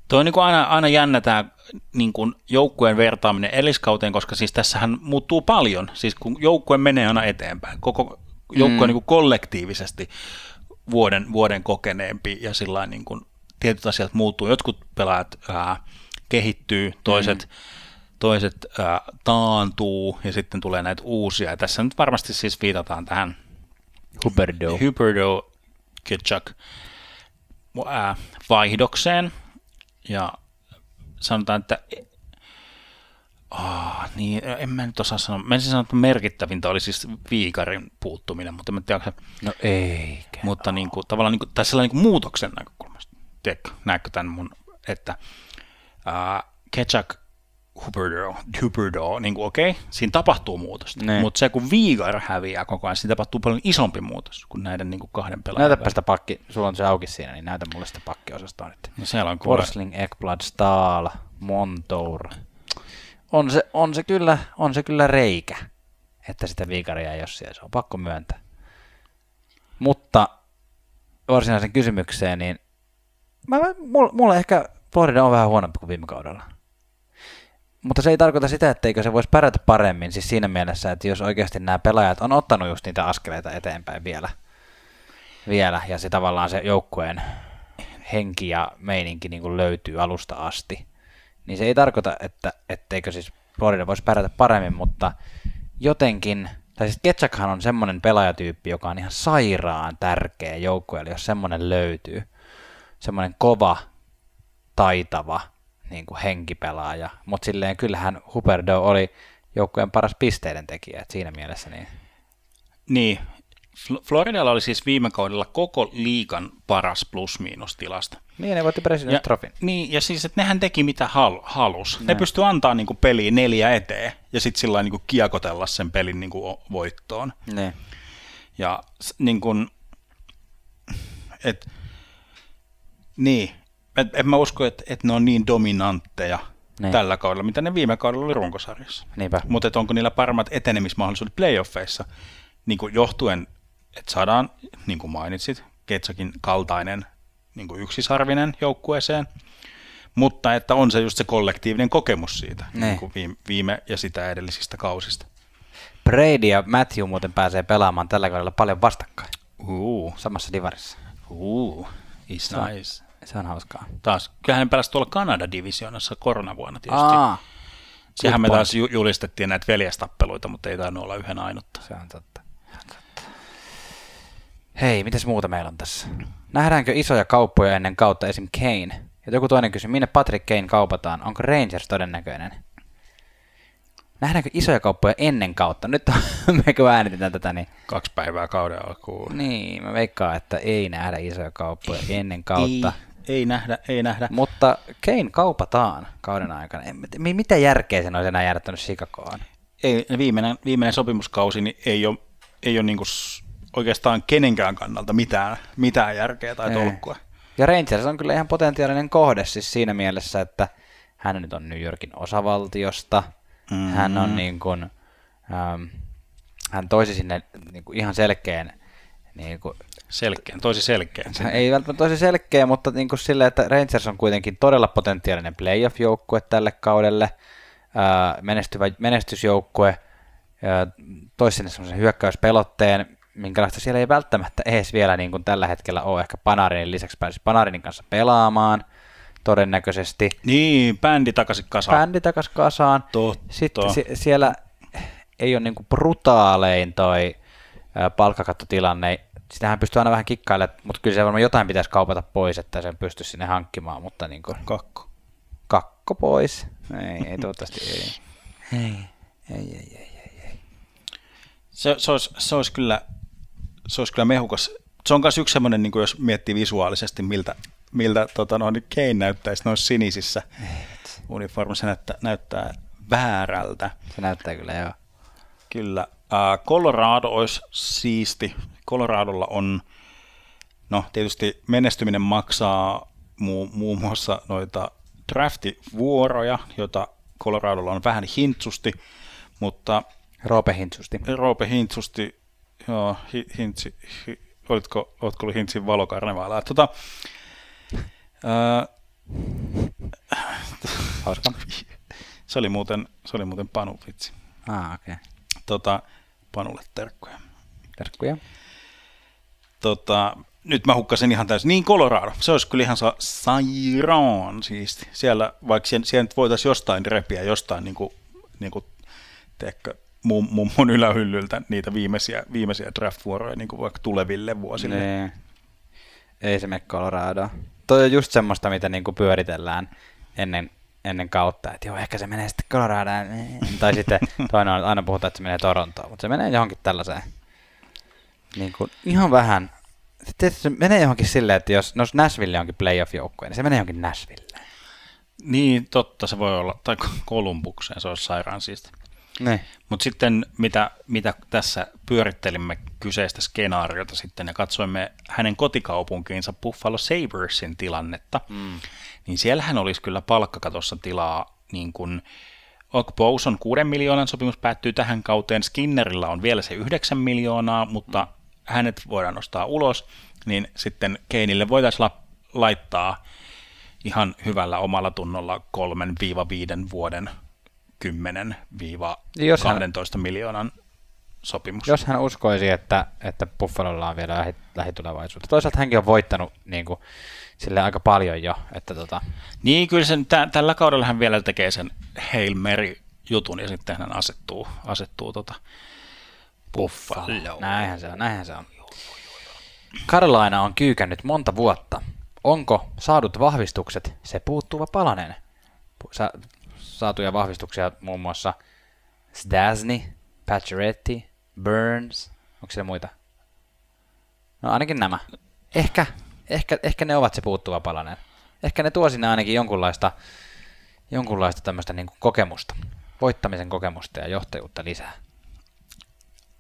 toi on niin kuin aina, aina jännä tämä niin kuin joukkueen vertaaminen edelliskauteen, koska siis tässähän muuttuu paljon, siis kun joukkue menee aina eteenpäin, koko joukkue mm. niin kuin kollektiivisesti vuoden, vuoden kokeneempi ja sillä niin kuin tietyt asiat muuttuu, jotkut pelaajat ää, kehittyy, toiset, mm. toiset ää, taantuu ja sitten tulee näitä uusia. Ja tässä nyt varmasti siis viitataan tähän Huberdo. Huberdo Kitchak ää, vaihdokseen ja sanotaan, että Oh, niin, en mä nyt osaa sanoa. Mä ensin sanoa, että merkittävintä oli siis viikarin puuttuminen, mutta en tiedä, No eikä. mutta niin kuin, tavallaan niin kuin, tai sellainen niin kuin muutoksen näkökulmasta. Tiedätkö, näetkö tämän mun, että ää, Ketchak Huberdo, Huberdo niin kuin okei, okay, siinä tapahtuu muutosta, Niin. mutta se kun Viigar häviää koko ajan, siinä tapahtuu paljon isompi muutos kuin näiden niin kuin kahden pelaajan. Näytäpä sitä pakki, sulla on se auki siinä, niin näytä mulle sitä pakkiosastoa nyt. No siellä on kuule, Forsling, Ekblad, Stahl, Montour. On se, on se, kyllä, on se kyllä reikä, että sitä viikaria ei ole siellä, se on pakko myöntää. Mutta varsinaisen kysymykseen, niin mä, mulla, mulla ehkä Florida on vähän huonompi kuin viime kaudella. Mutta se ei tarkoita sitä, etteikö se voisi pärjätä paremmin, siis siinä mielessä, että jos oikeasti nämä pelaajat on ottanut just niitä askeleita eteenpäin vielä, vielä ja se tavallaan se joukkueen henki ja meininki niin kuin löytyy alusta asti, niin se ei tarkoita, että etteikö siis Florida voisi pärjätä paremmin, mutta jotenkin, tai siis Ketchakhan on semmoinen pelaajatyyppi, joka on ihan sairaan tärkeä joukkueelle, jos semmoinen löytyy. Semmoinen kova, taitava niin kuin henkipelaaja, mutta silleen kyllähän Huberdo oli joukkueen paras pisteiden tekijä, että siinä mielessä niin Niin, Fl- Floridalla oli siis viime kaudella koko liigan paras plus-miinus tilasta. niin ne voitti President Ja, Trofin. niin, ja siis, että nehän teki mitä hal- halus. Ne pystyi antaa niin kuin, peliin neljä eteen ja sitten sillä niin kuin, kiekotella sen pelin niin kuin, voittoon. Niin. Ja niin kuin, et, niin, et, en mä usko, että et ne on niin dominantteja Niin. niin. tällä kaudella, mitä ne viime kaudella oli runkosarjassa. Niinpä. Mutta onko niillä paremmat etenemismahdollisuudet playoffeissa, niin kuin johtuen, että saadaan, niin kuin mainitsit, Ketsakin kaltainen niin kuin yksisarvinen joukkueeseen, mutta että on se just se kollektiivinen kokemus siitä Ne. niin kuin viime, viime ja sitä edellisistä kausista. Brady ja Matthew muuten pääsee pelaamaan tällä kaudella paljon vastakkain Uh, samassa divarissa. uh, is Se on- nice. Se on hauskaa. Taas, kyllähän ne pelasi tuolla Kanada-divisioonassa koronavuonna tietysti. Aa, Sehän me taas ju- julistettiin näitä veljestappeluita, mutta ei tainnut olla yhden ainutta. se on totta. Se on totta. Hei, mitäs muuta meillä on tässä? Nähdäänkö isoja kauppoja ennen kautta esim. Kane? Ja joku toinen kysyy, minne Patrick Kane kaupataan? Onko Rangers todennäköinen? Nähdäänkö isoja kauppoja ennen kautta? Nyt me kun äänitetään tätä, niin, Kaksi päivää kauden alkuun. niin mä veikkaan, että ei nähdä isoja kauppoja ennen kautta. Ei, ei nähdä, ei nähdä. Mutta Kane kaupataan kauden aikana. Mitä järkeä sen olisi enää jättänyt Chicagoon? Ei, viimeinen, viimeinen sopimuskausi niin ei ole, ei ole niin oikeastaan kenenkään kannalta mitään, mitään järkeä tai Ei. tolkkua. Ja Rangers on kyllä ihan potentiaalinen kohde siis siinä mielessä, että hän nyt on New Yorkin osavaltiosta. Mm-hmm. Hän on niin kuin, ähm, hän toisi sinne niin kuin ihan selkeän, niin kuin, Selkeän, tosi selkeän. ei välttämättä tosi selkeä, mutta niin kuin silleen, että Rangers on kuitenkin todella potentiaalinen playoff-joukkue tälle kaudelle, äh, menestyvä, menestysjoukkue, äh, toisi sinne semmoisen hyökkäyspelotteen, minkälaista siellä ei välttämättä edes vielä niin kuin tällä hetkellä ole. Ehkä Panarinin lisäksi pääsisi Panarinin kanssa pelaamaan todennäköisesti. Niin, bändi takaisin kasaan. Bändi takas kasaan. Totta. Sitten si- siellä ei ole niin kuin brutaalein toi palkkakattotilanne. Sitähän pystyy aina vähän kikkailemaan, mutta kyllä se varmaan jotain pitäisi kaupata pois, että sen pystyisi sinne hankkimaan, mutta niin kuin Kakko. kakko pois. Ei, ei toivottavasti ei. Ei, ei, ei, ei. Se, se, olisi, se, olisi kyllä, se olisi kyllä mehukas. Se on myös yksi semmoinen, niin jos miettii visuaalisesti, miltä, miltä tota, no, Kane näyttäisi noissa sinisissä uniformissa. Se näyttää, näyttää väärältä. Se näyttää kyllä, joo. Kyllä. Äh, Colorado olisi siisti. Coloradolla on, no tietysti menestyminen maksaa muu, muun muassa noita draftivuoroja, joita Coloradolla on vähän hintsusti, mutta Roope hintsusti. Roope hintsusti, joo, hi, hintsi, hi, olitko, olitko ollut hintsin valokarnevaalla? Tota, ää, Hauska. se oli muuten, se oli muuten Panu vitsi. Ah, okei. Okay. Tota, Panulle terkkuja. Terkkuja. Tota, nyt mä hukkasin ihan täysin. Niin, Colorado. Se olisi kyllä ihan sa- sairaan siisti. Siellä, vaikka siellä, siellä nyt voitaisiin jostain repiä, jostain niin kuin, niin kuin teekö, mum, mummon ylähyllyltä niitä viimeisiä, viimeisiä draft-vuoroja niin kuin vaikka tuleville vuosille. Niin. Ei se mene Colorado. Toi on just semmoista, mitä niinku pyöritellään ennen, ennen kautta, että joo, ehkä se menee sitten Coloradoon. tai sitten toinen on, aina puhutaan, että se menee Torontoon, mutta se menee johonkin tällaiseen. Niin kuin, ihan vähän. Se menee johonkin silleen, että jos, jos Nashville onkin playoff-joukkue, niin se menee johonkin Nashville. Niin, totta, se voi olla. Tai Kolumbukseen, se olisi sairaan siisti. Niin. Mutta sitten mitä, mitä tässä pyörittelimme kyseistä skenaariota sitten ja katsoimme hänen kotikaupunkiinsa Buffalo Sabersin tilannetta, mm. niin siellähän olisi kyllä palkkakatossa tilaa niin kuin Okpous on 6 miljoonan sopimus päättyy tähän kauteen, Skinnerilla on vielä se 9 miljoonaa, mutta mm. hänet voidaan nostaa ulos, niin sitten Keinille voitaisiin la- laittaa ihan hyvällä omalla tunnolla 3-5 vuoden 10-12 Jos hän- miljoonan sopimus. Jos hän uskoisi, että, että Buffalolla on vielä lähi, lähitulevaisuutta. Toisaalta hänkin on voittanut niin kuin, sille aika paljon jo. Että tota, Niin, kyllä sen, tä, tällä kaudella hän vielä tekee sen Hail Mary-jutun ja sitten hän asettuu, asettuu tota Buffalo. näinhän se on, näinhän se on. Carolina on kyykännyt monta vuotta. Onko saadut vahvistukset se puuttuva palanen? Sa- saatuja vahvistuksia muun muassa Stasny, Pacioretty, Burns. Onko siellä muita? No ainakin nämä. Ehkä, ehkä, ehkä ne ovat se puuttuva palanen. Ehkä ne tuo sinne ainakin jonkunlaista, jonkunlaista tämmöistä niin kokemusta. Voittamisen kokemusta ja johtajuutta lisää.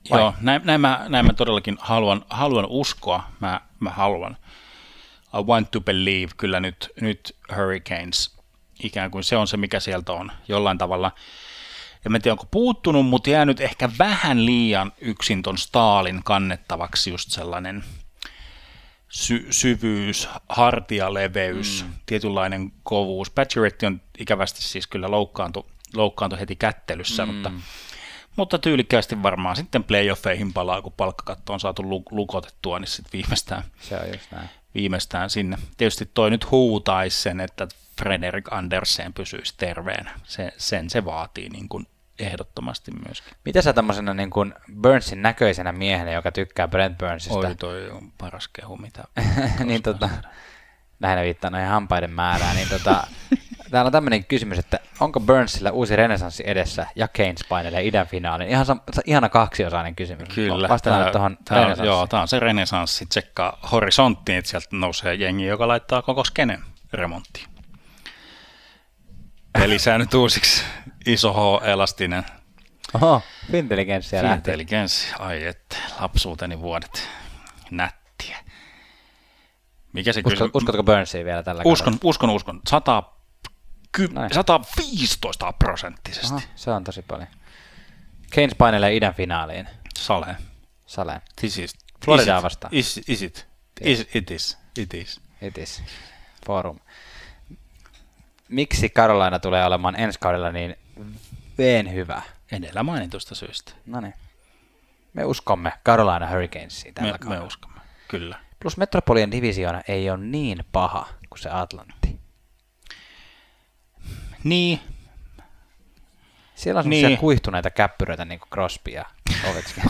Vai? Joo, näin, näin, mä, näin mä todellakin haluan, haluan uskoa. Mä, mä haluan. I want to believe kyllä nyt, nyt Hurricanes ikään kuin se on se, mikä sieltä on jollain tavalla. Ja mä en tiedä, onko puuttunut, mutta jäänyt ehkä vähän liian yksin ton Staalin kannettavaksi just sellainen sy- syvyys, hartialeveys, mm. tietynlainen kovuus. Pacioretty on ikävästi siis kyllä loukkaantu, loukkaantu heti kättelyssä, mm. mutta, mutta tyylikkäästi varmaan sitten playoffeihin palaa, kun palkkakatto on saatu lu- lukotettua, niin sitten viimeistään, Se on just näin. viimeistään sinne. Tietysti toi nyt huutaisi sen, että Frederik Andersen pysyisi terveenä. Se, sen se vaatii niin kuin ehdottomasti myöskin. Mitä sä tämmöisenä niin kuin Burnsin näköisenä miehenä, joka tykkää Brent Burnsista, Oi, toi on paras kehu, mitä niin tota, lähinnä viittaa noihin hampaiden määrään, niin tota, täällä on tämmöinen kysymys, että onko Burnsilla uusi renesanssi edessä ja Keynes painelee idän finaalin? Ihan sam- ihana kaksiosainen kysymys. Kyllä. Vastataan tuohon tää. Joo, tämä on se renesanssi. Tsekkaa horisonttiin, että sieltä nousee jengi, joka laittaa koko skenen remonttiin. Pelisäännöt uusiksi. Iso H-elastinen. Oho, intelligenssiä lähti. Intelligenssi. Ai että, lapsuuteni vuodet. Nättiä. Mikä se Usko, kysymys? uskotko Burnsiin vielä tällä Uskon, uskon, uskon. 100, ky, Näin. 115 prosenttisesti. Aha, se on tosi paljon. Keynes painelee idän finaaliin. Sale. Saleen. This is, Floridaa vastaan. Is, is it? Is, it is. It is. It is. Forum. Miksi Carolina tulee olemaan ensi kaudella niin veen hyvä? Edellä mainitusta syystä. No niin. Me uskomme Carolina Hurricanesiin tällä Me, me kaudella. uskomme. Kyllä. Plus Metropolian divisioona ei ole niin paha kuin se Atlantti. Niin, Siellä on Niin. kuihtuneita käppyröitä niin kuin Crosby ja Ovechkin.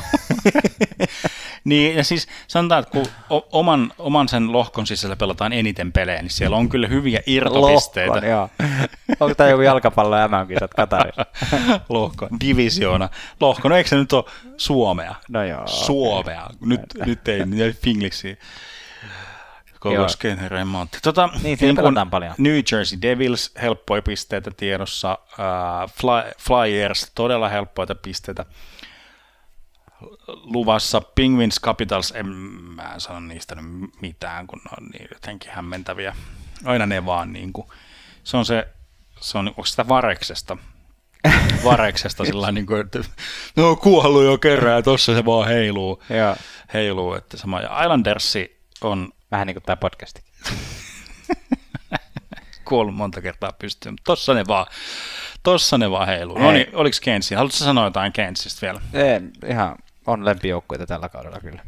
Niin, ja siis sanotaan, että kun o- oman, oman sen lohkon sisällä pelataan eniten pelejä, niin siellä on kyllä hyviä irtopisteitä. Lohkon, joo. Onko tämä joku jalkapallo MM-kisat Katarissa? Lohko, divisioona. Lohko, no eikö se nyt ole Suomea? No joo. Suomea. Nyt, nyt ei, nyt ei fingliksi. koko skenremontti. Tota, niin, niin paljon. New Jersey Devils, helppoja pisteitä tiedossa. Uh, Fly, Flyers, todella helppoita pisteitä luvassa. Penguins Capitals, en mä sano niistä nyt mitään, kun ne on niin jotenkin hämmentäviä. Aina ne vaan niin kuin, se on se, se on, onko sitä Vareksesta? Vareksesta sillä niin kuin, että ne on kuollut jo kerran ja tossa se vaan heiluu. Joo. heiluu että sama. Ja Islandersi on... Vähän niin kuin tämä podcasti. kuollut monta kertaa pystyyn, mutta tossa ne vaan, tossa ne vaan heiluu. No niin, oliko Kensi? Haluatko sanoa jotain Kensistä vielä? Ei, ihan on lempijoukkueita tällä kaudella kyllä.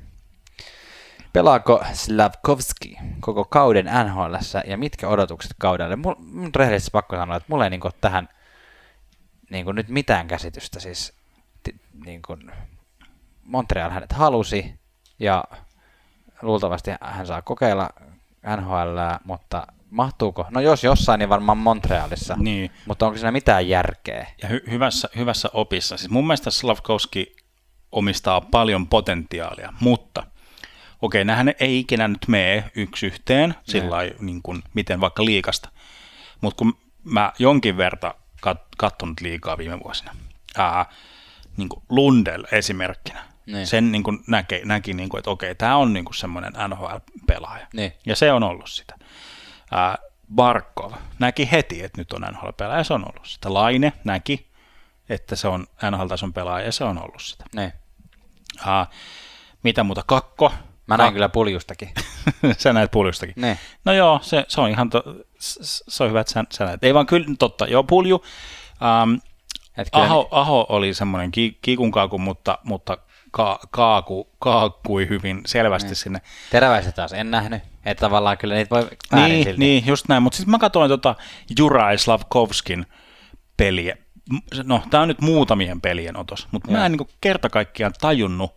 Pelaako Slavkovski koko kauden NHL ja mitkä odotukset kaudelle? Mun rehellisesti pakko sanoa, että mulla ei niin tähän niin nyt mitään käsitystä. Siis niin kuin Montreal hänet halusi ja luultavasti hän saa kokeilla NHL, mutta mahtuuko? No jos jossain, niin varmaan Montrealissa. Niin. Mutta onko siinä mitään järkeä? Ja hy- hyvässä, hyvässä opissa. Siis mun mielestä Slavkovski omistaa paljon potentiaalia, mutta okei, nämähän ei ikinä nyt mene yksi yhteen, sillä niin kuin, miten vaikka liikasta. Mutta kun mä jonkin verran kat- kattonut liikaa viime vuosina, ää, niin kuin Lundell esimerkkinä, niin. sen niin kuin näki, näki niin kuin, että okei, tämä on niin kuin semmoinen NHL-pelaaja. Niin. Ja se on ollut sitä. Ää, Barkov näki heti, että nyt on NHL-pelaaja, ja se on ollut sitä. Laine näki, että se on NHL-tason pelaaja, ja se on ollut sitä. Niin. Uh, mitä muuta? Kakko. Mä näin Ka- kyllä puljustakin. sä näet puljustakin. Ne. No joo, se, se on ihan, to, se on hyvä, että sä, sä näet. Ei vaan kyllä, totta, joo, pulju. Um, Aho, niin. Aho oli semmoinen ki, kikun mutta, mutta ka, kaaku, kaakkui hyvin selvästi niin. sinne. Teräväiset taas en nähnyt, että tavallaan kyllä niitä voi Niin, silti. niin just näin, mutta sitten mä katsoin tota Juraj Slavkovskin peliä. No, tämä on nyt muutamien pelien otos, mutta mä en niin kerta kaikkiaan tajunnut,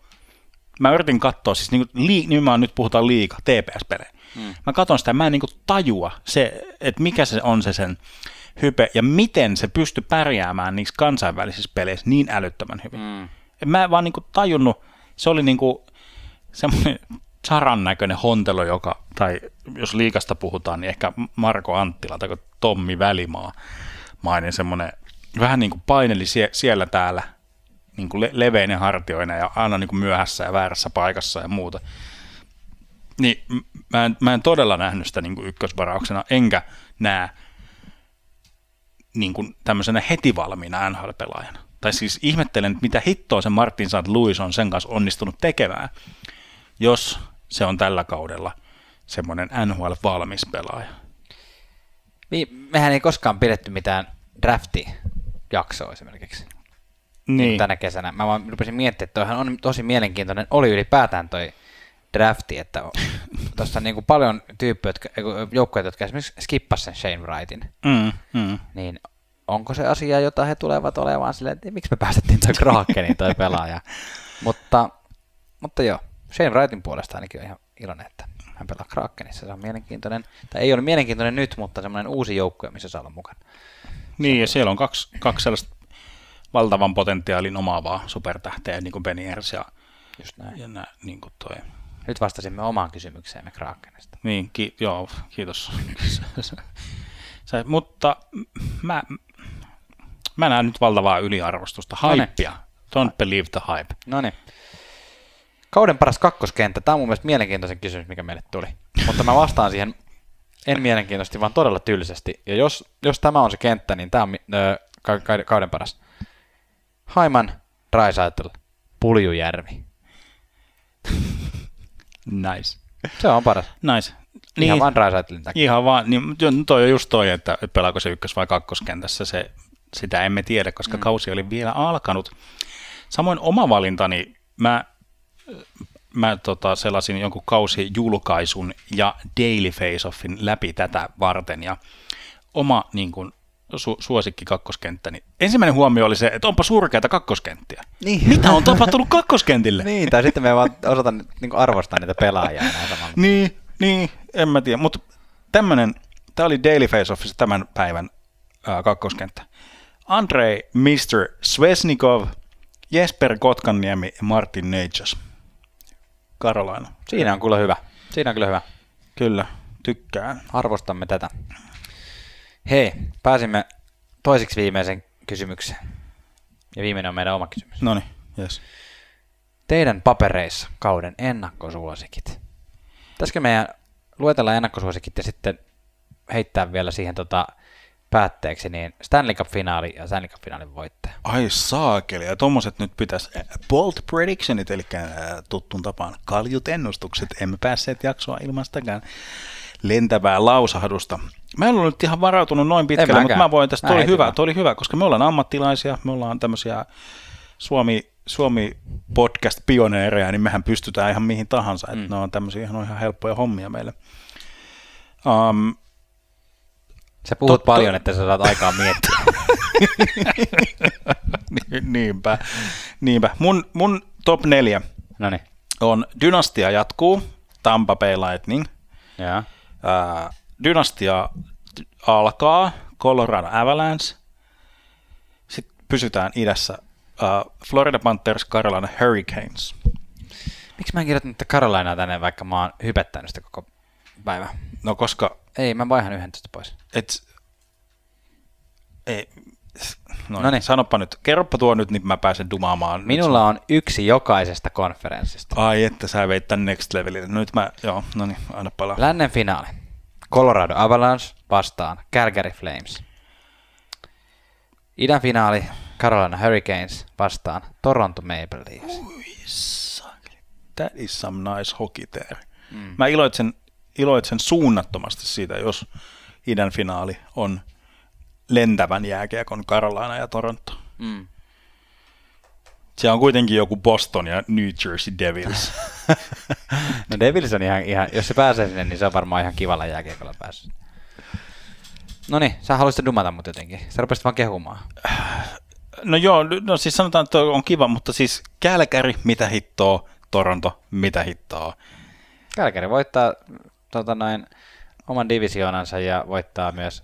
mä yritin katsoa, siis niin kuin, lii, nimenomaan nyt puhutaan liika, TPS-pelejä. Hmm. Mä katson sitä, mä en niin tajua se, että mikä se on se sen hype ja miten se pystyy pärjäämään niissä kansainvälisissä peleissä niin älyttömän hyvin. Hmm. Mä en vaan niin tajunnut, se oli niin kuin semmoinen Saran näköinen hontelo, joka, tai jos liikasta puhutaan, niin ehkä Marko Anttila tai Tommi Välimaa mainen semmoinen, vähän niin kuin paineli sie- siellä täällä niin kuin le- leveinen hartioina ja aina niin kuin myöhässä ja väärässä paikassa ja muuta. Niin mä en, mä en todella nähnyt sitä niin kuin ykkösvarauksena, enkä näe niin kuin tämmöisenä heti valmiina NHL-pelaajana. Tai siis ihmettelen, mitä hittoa se Martin St. Louis on sen kanssa onnistunut tekemään, jos se on tällä kaudella semmoinen NHL-valmis pelaaja. Niin, mehän ei koskaan pidetty mitään drafti-jaksoa esimerkiksi. Niin. Tänä kesänä. Mä vaan rupesin miettimään, että toihan on tosi mielenkiintoinen. Oli ylipäätään toi drafti, että tuossa on niin kuin paljon tyyppejä, jotka, joukkoja, jotka esimerkiksi skippasivat sen Shane Wrightin. Mm, mm. Niin onko se asia, jota he tulevat olemaan silleen, että miksi me päästettiin toi Krakenin toi pelaaja. mutta, mutta joo, Shane Wrightin puolesta ainakin on ihan iloinen, että hän pelaa Krakenissa. Se on mielenkiintoinen, tai ei ole mielenkiintoinen nyt, mutta semmoinen uusi joukkue, missä saa olla mukana. Niin, ja siellä on kaksi, kaksi sellaista valtavan potentiaalin omaavaa supertähteä, niin kuin Benny Ers ja, Just näin. ja nää, niin kuin toi. Nyt vastasimme omaan kysymykseemme Krakenista. Niin, ki- joo, kiitos. Se, mutta mä, mä näen nyt valtavaa yliarvostusta, hypeä. Don't believe the hype. No niin. Kauden paras kakkoskenttä. Tämä on mun mielestä mielenkiintoisen kysymys, mikä meille tuli. Mutta mä vastaan siihen en mielenkiintoisesti, vaan todella tylsästi. Ja jos, jos tämä on se kenttä, niin tämä on ö, ka- ka- kauden paras. Haiman, Raisaitel, Puljujärvi. nice. Se on paras. Nice. Niin, ihan vaan Raisaitelin takia. Ihan vaan, niin toi on just toi, että pelaako se ykkös- vai kakkoskentässä, se, sitä emme tiedä, koska mm. kausi oli vielä alkanut. Samoin oma valintani, mä mä tota, selasin jonkun kausi julkaisun ja Daily Face-Offin läpi tätä varten ja oma niin kuin, su- suosikki kakkoskenttä, niin ensimmäinen huomio oli se, että onpa surkeita kakkoskenttiä. Niin. Mitä on tapahtunut kakkoskentille? niin, tai sitten me vaan osata niin arvostaa niitä pelaajia. niin, niin, en mä tiedä, mutta tämmöinen, tämä oli Daily Face-Offissa tämän päivän ää, kakkoskenttä. Andrei Mr. Svesnikov, Jesper Kotkanniemi ja Martin Neitjas. Carolina. Siinä on kyllä hyvä. Siinä on kyllä hyvä. Kyllä, tykkään. Arvostamme tätä. Hei, pääsimme toiseksi viimeisen kysymykseen. Ja viimeinen on meidän oma kysymys. No niin, yes. Teidän papereissa kauden ennakkosuosikit. Pitäisikö meidän luetella ennakkosuosikit ja sitten heittää vielä siihen tota päätteeksi niin Stanley Cup-finaali ja Stanley Cup-finaalin voittaja. Ai saakeli, ja tommoset nyt pitäisi, bold predictionit, eli tuttun tapaan kaljut ennustukset, emme päässeet jaksoa ilman sitäkään lentävää lausahdusta. Mä en ole nyt ihan varautunut noin pitkälle, mutta mä voin tästä, toi oli, hyvä, toi oli hyvä, koska me ollaan ammattilaisia, me ollaan tämmöisiä Suomi, Suomi podcast-pioneereja, niin mehän pystytään ihan mihin tahansa, mm. että ne on tämmöisiä ihan, ihan helppoja hommia meille. Um, Sä puhut Tot, paljon, että sä saat aikaa miettiä. niinpä, niinpä. Mun, mun top neljä Noniin. on Dynastia jatkuu, Tampa Bay Lightning. Ja. Äh, Dynastia alkaa, Colorado Avalanche. Sitten pysytään idässä, äh, Florida Panthers, Carolina Hurricanes. Miksi mä en kirjoittanut Carolinaa tänne, vaikka mä oon hypettänyt sitä koko päivä? No koska... Ei, mä vaihan yhden pois. Et, ei, no, no niin. sanoppa nyt, kerropa tuo nyt, niin mä pääsen dumaamaan. Minulla on yksi jokaisesta konferenssista. Ai että sä veit tän next levelille. Nyt mä, joo, no niin, aina palaa. Lännen finaali. Colorado Avalanche vastaan Calgary Flames. Idän finaali Carolina Hurricanes vastaan Toronto Maple Leafs. Ui, That is some nice hockey there. Mm. Mä iloitsen, iloitsen suunnattomasti siitä, jos idän finaali on lentävän jääkiekon Carolina ja Toronto. Mm. Se on kuitenkin joku Boston ja New Jersey Devils. no Devils on ihan, ihan, jos se pääsee sinne, niin se on varmaan ihan kivalla jääkiekolla päässyt. No niin, sä haluaisit dumata mut jotenkin. Sä rupesit vaan kehumaan. No joo, no siis sanotaan, että on kiva, mutta siis Kälkäri, mitä hittoa, Toronto, mitä hittoa. Kälkäri voittaa tota noin, oman divisioonansa ja voittaa myös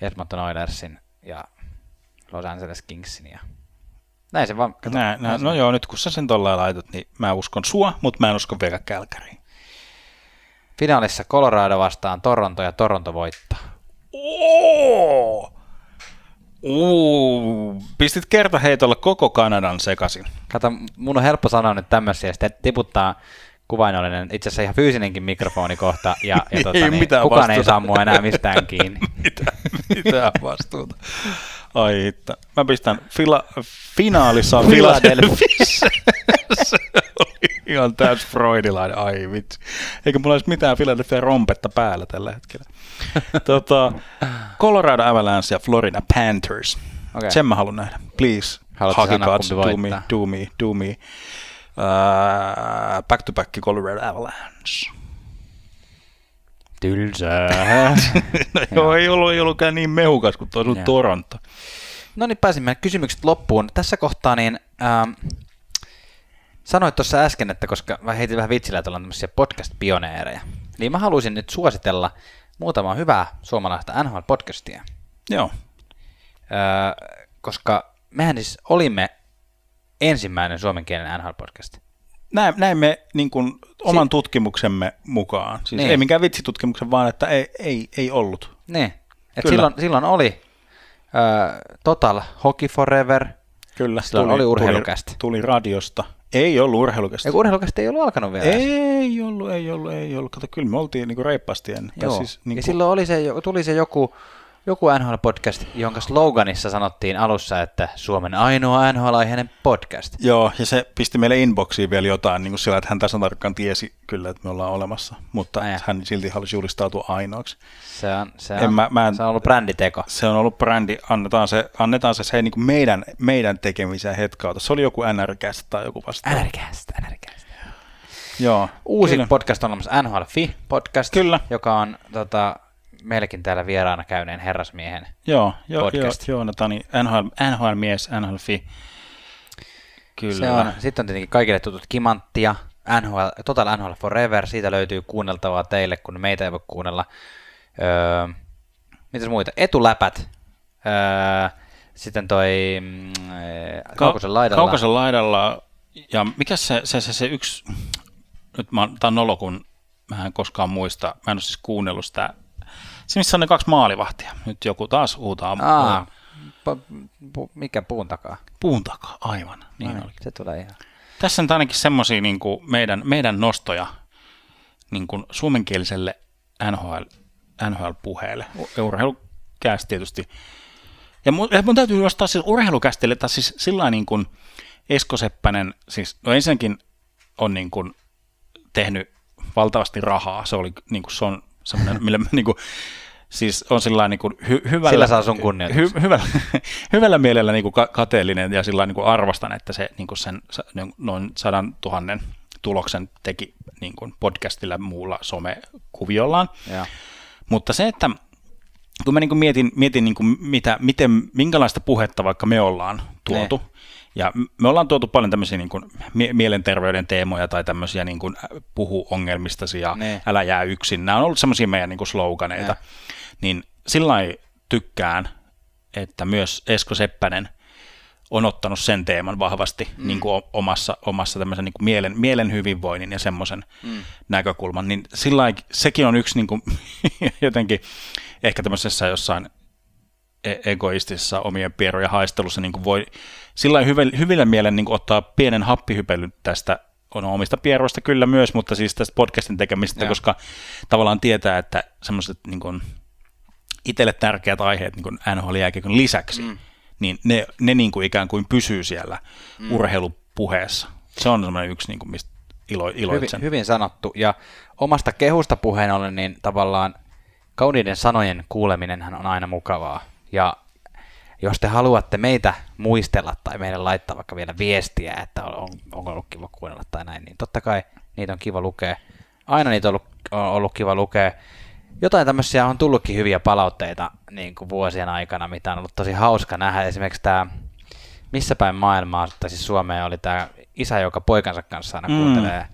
Edmonton Oilersin ja Los Angeles Kingsin ja näin se vaan. Kato, nää, nää, no joo, nyt kun sä sen tolleen laitat, niin mä uskon sua, mutta mä en usko vielä Kälkäriin. Finaalissa Colorado vastaan Toronto ja Toronto voittaa. Oo! Uu, pistit kertaheitolla koko Kanadan sekaisin. Kato, mun on helppo sanoa nyt tämmöisiä, sitten tiputtaa kuvainnollinen, itse asiassa ihan fyysinenkin mikrofoni kohta, ja, ja tota, niin, kukaan vastuuta. ei saa mua enää mistään kiinni. mitä, mitä vastuuta. Ai hitta. Mä pistän fila, finaalissa Philadelphia. se oli ihan täys freudilainen, ai vitsi. Eikä mulla olisi mitään Philadelphia rompetta päällä tällä hetkellä. tota, Colorado Avalanche ja Florida Panthers. Okay. Sen mä haluan nähdä. Please, Hockey Gods, do me, do me, do me. Uh, back to back Colorado Avalanche. Tylsää. no joo, ei ollut, ei ollutkaan niin mehukas kuin tuo Toronto. No niin, pääsimme kysymykset loppuun. Tässä kohtaa niin ähm, sanoit tuossa äsken, että koska mä heitin vähän vitsillä, että ollaan tämmöisiä podcast-pioneereja, niin mä haluaisin nyt suositella muutamaa hyvää suomalaista NHL-podcastia. Joo. Öö, koska mehän siis olimme ensimmäinen suomenkielinen NHL-podcast. Näin, näin me niin kuin, oman si- tutkimuksemme mukaan. Siis niin. ei minkään vitsitutkimuksen, vaan että ei, ei, ei ollut. Niin. Et silloin, silloin oli uh, Total Hockey Forever. Kyllä. Silloin tuli, oli urheilukästä. Tuli, tuli radiosta. Ei ollut urheilukästä. Eikä urheilukästä ei ollut alkanut vielä. Ei ollut, ei ollut, ei ollut. Kato, kyllä me oltiin niin kuin reippaasti ennen. Joo. Siis, niin kuin... Ja silloin oli se, tuli se joku joku NHL-podcast, jonka sloganissa sanottiin alussa, että Suomen ainoa NHL-aiheinen podcast. Joo, ja se pisti meille inboxiin vielä jotain niin kuin sillä, että hän tasan tarkkaan tiesi kyllä, että me ollaan olemassa, mutta Ää. hän silti halusi julistautua ainoaksi. Se on, se on, mä, mä en, se on ollut bränditeko. Se on ollut brändi, annetaan se, annetaan se, se niin kuin meidän, meidän tekemiseen hetkauta. Se oli joku NRCast tai joku vastaava. NRCast, NRCast. Joo. Uusi kyllä. podcast on olemassa NHL Fi podcast, kyllä. joka on tota, meilläkin täällä vieraana käyneen herrasmiehen joo, jo, podcast. Joo, Joonatani, NHL, NHL-mies, NHL-fi. Kyllä. Se on, sitten on tietenkin kaikille tutut Kimanttia, NHL, Total NHL Forever, siitä löytyy kuunneltavaa teille, kun meitä ei voi kuunnella. Öö, mitäs muita? Etuläpät. Öö, sitten toi mm, Kaukosen laidalla. Kaukosen laidalla, ja mikä se, se, se, se yksi, nyt mä, tää on nolo, kun mä en koskaan muista, mä en ole siis kuunnellut sitä, missä on ne kaksi maalivahtia, nyt joku taas huutaa. Aa, pu, pu, mikä puun takaa? Puun takaa, aivan. Niin Ai. Se tulee ihan. Tässä on ainakin semmoisia niin meidän, meidän nostoja niin kuin suomenkieliselle NHL, NHL-puheelle. Urheilukäs tietysti. Ja mun, mun täytyy nostaa siis urheilukästille, tai siis sillä niin kuin Esko Seppänen, siis no ensinnäkin on niin kuin tehnyt valtavasti rahaa. Se, oli, niin kuin, se on semmoinen, millä niin kuin, siis on sillä niin kuin hy, hyvällä, Sillä saa sun kunnioitus. hy, hyvällä, hyvällä mielellä niin kuin ka- kateellinen ja sillä niin kuin arvostan, että se niin kuin sen noin sadan tuhannen tuloksen teki niin kuin podcastilla muulla somekuviollaan. Ja. Mutta se, että kun mä niin kuin mietin, mietin niin kuin mitä, miten, minkälaista puhetta vaikka me ollaan tuotu, Ne. Ja me ollaan tuotu paljon tämmöisiä niin kuin mie- mielenterveyden teemoja tai tämmöisiä niin kuin puhu ongelmistasi ja Ne. älä jää yksin. Nämä on ollut semmoisia meidän niin kuin sloganeita. Ne. Niin sillä tykkään, että myös Esko Seppänen on ottanut sen teeman vahvasti mm. niin kuin omassa, omassa tämmöisen niin kuin mielen, mielen hyvinvoinnin ja semmoisen mm. näkökulman, niin sillä sekin on yksi niin kuin, jotenkin ehkä tämmöisessä jossain e- egoistisessa omien pierojen haistelussa niin kuin voi sillä hyvillä mielen niin ottaa pienen happihypelyn tästä on omista pierroista kyllä myös, mutta siis tästä podcastin tekemistä, Joo. koska tavallaan tietää, että semmoiset niin kuin itselle tärkeät aiheet niin kuin NHL-jääkiekon lisäksi, mm. niin ne, ne niin kuin ikään kuin pysyy siellä mm. urheilupuheessa. Se on semmoinen yksi, niin kuin, mistä ilo, Hyvin, iloitsen. hyvin sanottu. Ja omasta kehusta puheen ollen, niin tavallaan kauniiden sanojen kuuleminenhan on aina mukavaa. Ja jos te haluatte meitä muistella tai meille laittaa vaikka vielä viestiä, että on, on, onko ollut kiva kuunnella tai näin, niin totta kai niitä on kiva lukea. Aina niitä on ollut, on ollut kiva lukea. Jotain tämmöisiä on tullutkin hyviä palautteita niin kuin vuosien aikana, mitä on ollut tosi hauska nähdä. Esimerkiksi tämä, missä päin maailmaa, tai siis Suomeen oli tämä isä, joka poikansa kanssa aina Mm. kuuntelee.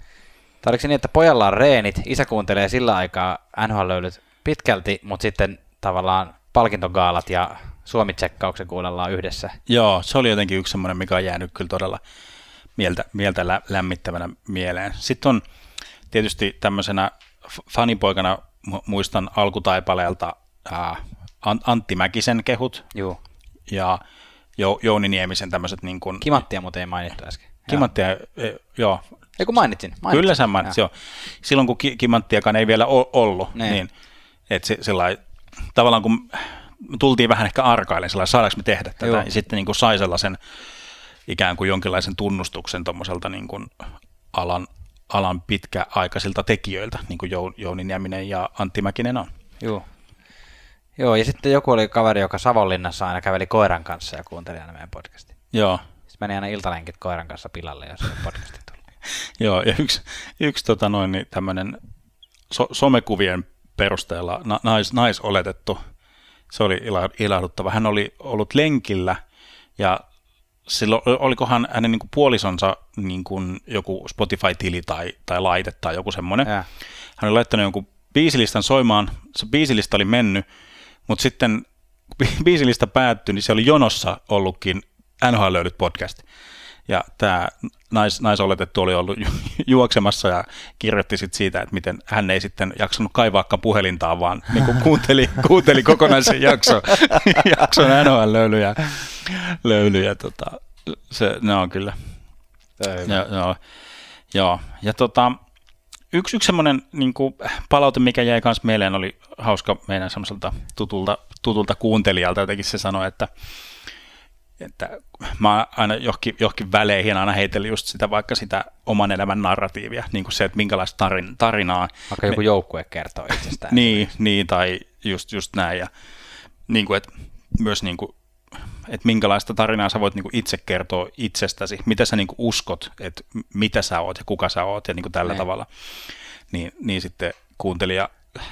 Tai oliko se niin, että pojalla on reenit, isä kuuntelee sillä aikaa NHL-löylyt pitkälti, mutta sitten tavallaan palkintogaalat ja Suomi-tsekkauksen kuunnellaan yhdessä. Joo, se oli jotenkin yksi semmoinen, mikä on jäänyt kyllä todella mieltä, mieltä lä- lämmittävänä mieleen. Sitten on tietysti tämmöisenä fanipoikana mu- muistan alkutaipaleelta ää, An- Antti Mäkisen kehut Juu. ja jo- Jouni Niemisen tämmöiset niin kuin... Kimanttia muuten ei mainittu äsken. Kimanttia, e, joo. Ei kun mainitsin. mainitsin. Kyllä sä mainitsit, joo. Silloin kun Ki- Kimanttiakaan ei vielä ollut, Niin. niin, että se, sillai, tavallaan kun tultiin vähän ehkä arkailen, sillä saadaanko me tehdä tätä, Joo. ja sitten niin kuin sai sellaisen ikään kuin jonkinlaisen tunnustuksen tuommoiselta niin kuin alan, alan pitkäaikaisilta tekijöiltä, niin kuin Jou- Jouni Nieminen ja Antti Mäkinen on. Joo. Joo, ja sitten joku oli kaveri, joka Savonlinnassa aina käveli koiran kanssa ja kuunteli aina meidän podcastin. Joo, Sitten meni aina iltalenkit koiran kanssa pilalle, jos oli podcastin tullut. Joo, ja yksi, yksi tota noin, niin tämmöinen so, somekuvien perusteella na, nais, naisoletettu, se oli ila, ilahduttava. Hän oli ollut lenkillä ja silloin, olikohan hänen niin kuin puolisonsa niin kuin joku Spotify-tili tai, tai laite tai joku semmoinen. Ja. Hän oli laittanut jonkun biisilistan soimaan, se biisilista oli mennyt, mutta sitten kun bi- biisilista päättyi, niin se oli jonossa ollutkin NHL löydyt podcast. Ja tämä nais, naisoletettu oli ollut ju- juoksemassa ja kirjoitti sit siitä, että miten hän ei sitten jaksanut kaivaakaan puhelintaan, vaan niin kuin kuunteli, kuunteli kokonaisen jakson, jakson NHL-löylyjä. Löylyjä, tota, se, ne on kyllä Joo, joo. joo. Ja tota, yksi, yksi semmoinen niin palaute, mikä jäi myös mieleen, oli hauska meidän semmoiselta tutulta, tutulta kuuntelijalta. Jotenkin se sanoi, että, että mä aina johonkin, johonkin väleihin aina heitellyt just sitä vaikka sitä oman elämän narratiivia, niin kuin se, että minkälaista tarin, tarinaa. Vaikka joku joukkue kertoo itsestään. Niin, niin, tai just, just näin. Ja niin kuin, että myös niin kuin, että minkälaista tarinaa sä voit niin kuin itse kertoa itsestäsi, mitä sä niin kuin uskot, että mitä sä oot ja kuka sä oot ja niin kuin tällä Niin. tavalla. Niin, niin sitten kuuntelija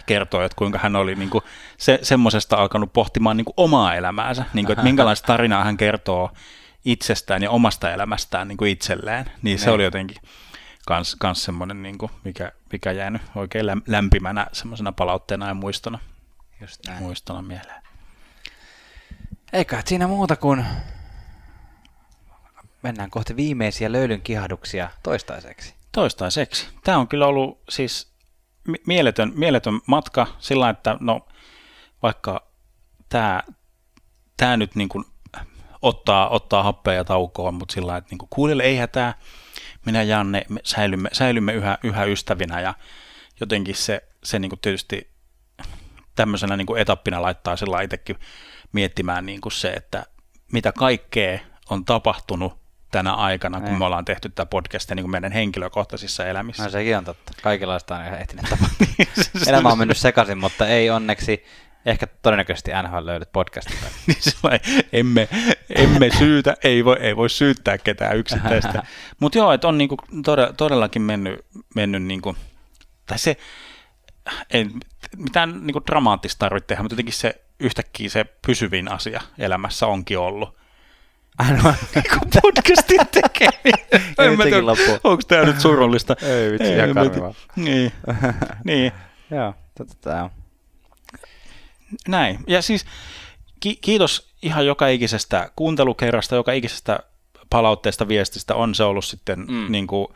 kertoi, että kuinka hän oli niin kuin se, semmoisesta alkanut pohtimaan niin kuin omaa elämäänsä, niin kuin, että minkälaista tarinaa hän kertoo itsestään ja omasta elämästään niin kuin itselleen. Niin se Niin. oli jotenkin kans, kans semmoinen, niin kuin, mikä, mikä jäänyt oikein läm- lämpimänä semmoisena palautteena ja muistona, Just näin. muistona mieleen. Eikä siinä muuta kuin mennään kohti viimeisiä löylyn kihahduksia toistaiseksi. Toistaiseksi. Tämä on kyllä ollut siis mieletön, mieletön matka sillä että no vaikka tämä tää nyt niin kuin ottaa, ottaa happea ja taukoa, mutta sillä että niin kuulijoille ei hätää, minä ja Janne me säilymme, säilymme yhä, yhä ystävinä ja jotenkin se, se niin kuin tietysti tämmöisenä niin kuin etappina laittaa sillä itsekin miettimään niin kuin se, että mitä kaikkea on tapahtunut tänä aikana, kun Ei. me ollaan tehty tätä podcastia niin kuin meidän henkilökohtaisissa elämissä. No sekin on totta. Kaikenlaista on ehtinyt tapahtua. Elämä on mennyt sekaisin, mutta ei onneksi Ehkä todennäköisesti NHL löydät podcastista. niin emme, emme syytä, ei voi, ei voi syyttää ketään yksittäistä. Mutta joo, että on niinku todellakin mennyt, mennyt niinku, tai se, ei mitään niinku dramaattista tarvitse tehdä, mutta jotenkin se yhtäkkiä se pysyvin asia elämässä onkin ollut. Ainoa niinku podcastin tekeminen. en mä tiedä, onko tämä nyt surullista. Ei vitsi, ihan karmivaa. Niin, niin. Joo, totta tämä on. Näin. Ja siis ki- kiitos ihan joka ikisestä kuuntelukerrasta, joka ikisestä palautteesta, viestistä. On se ollut sitten mm. niin kuin,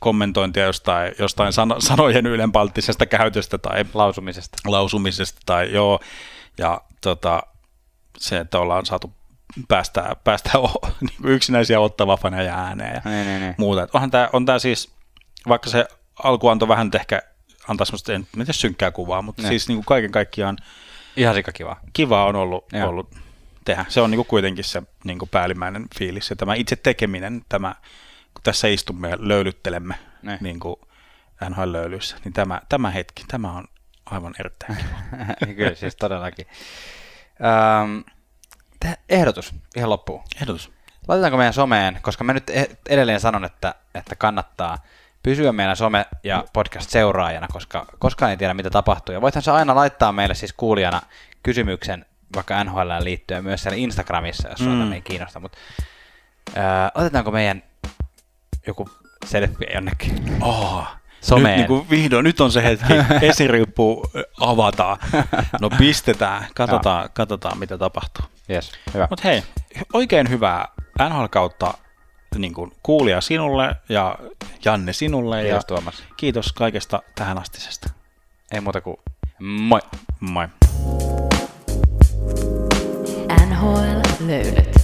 kommentointia jostain, jostain sano, sanojen ylenpalttisesta käytöstä tai lausumisesta. lausumisesta tai joo. Ja tota, se, että ollaan saatu päästää, päästää o, niin kuin yksinäisiä ottava faneja ääneen ja niin, niin, niin. muuta. onhan tämä, on tämä siis, vaikka se alku antoi vähän ehkä antaa semmoista, en tiedä synkkää kuvaa, mutta ne. siis niin kuin kaiken kaikkiaan Ihan kiva. Kiva on ollut, ollut tehdä. Se on niin kuin kuitenkin se niin kuin päällimmäinen fiilis. Ja tämä itse tekeminen, tämä, kun tässä istumme ja löylyttelemme niin kuin NHL-löylyissä, niin tämä, tämä hetki, tämä on aivan erittäin kiva. Kyllä, siis todellakin. Ehdotus ihan loppuun. Ehdotus. Laitetaanko meidän someen, koska mä nyt e- edelleen sanon, että, että kannattaa – pysyä meidän some- ja podcast-seuraajana, koska koskaan ei tiedä, mitä tapahtuu. Ja voithan sä aina laittaa meille siis kuulijana kysymyksen vaikka NHL liittyen myös siellä Instagramissa, jos mm. ei kiinnosta. Mutta äh, otetaanko meidän joku selfie jonnekin? Oh. Someen. Nyt, niin kuin vihdoin, nyt on se hetki, esiriippu avataan. No pistetään, katsotaan, katsotaan mitä tapahtuu. Yes, hyvä. Mutta hei, oikein hyvää NHL-kautta niin kuin kuulija sinulle ja Janne sinulle. Kiitos ja Tuomas. Kiitos kaikesta tähän astisesta. Ei muuta kuin moi. Moi. NHL löydät.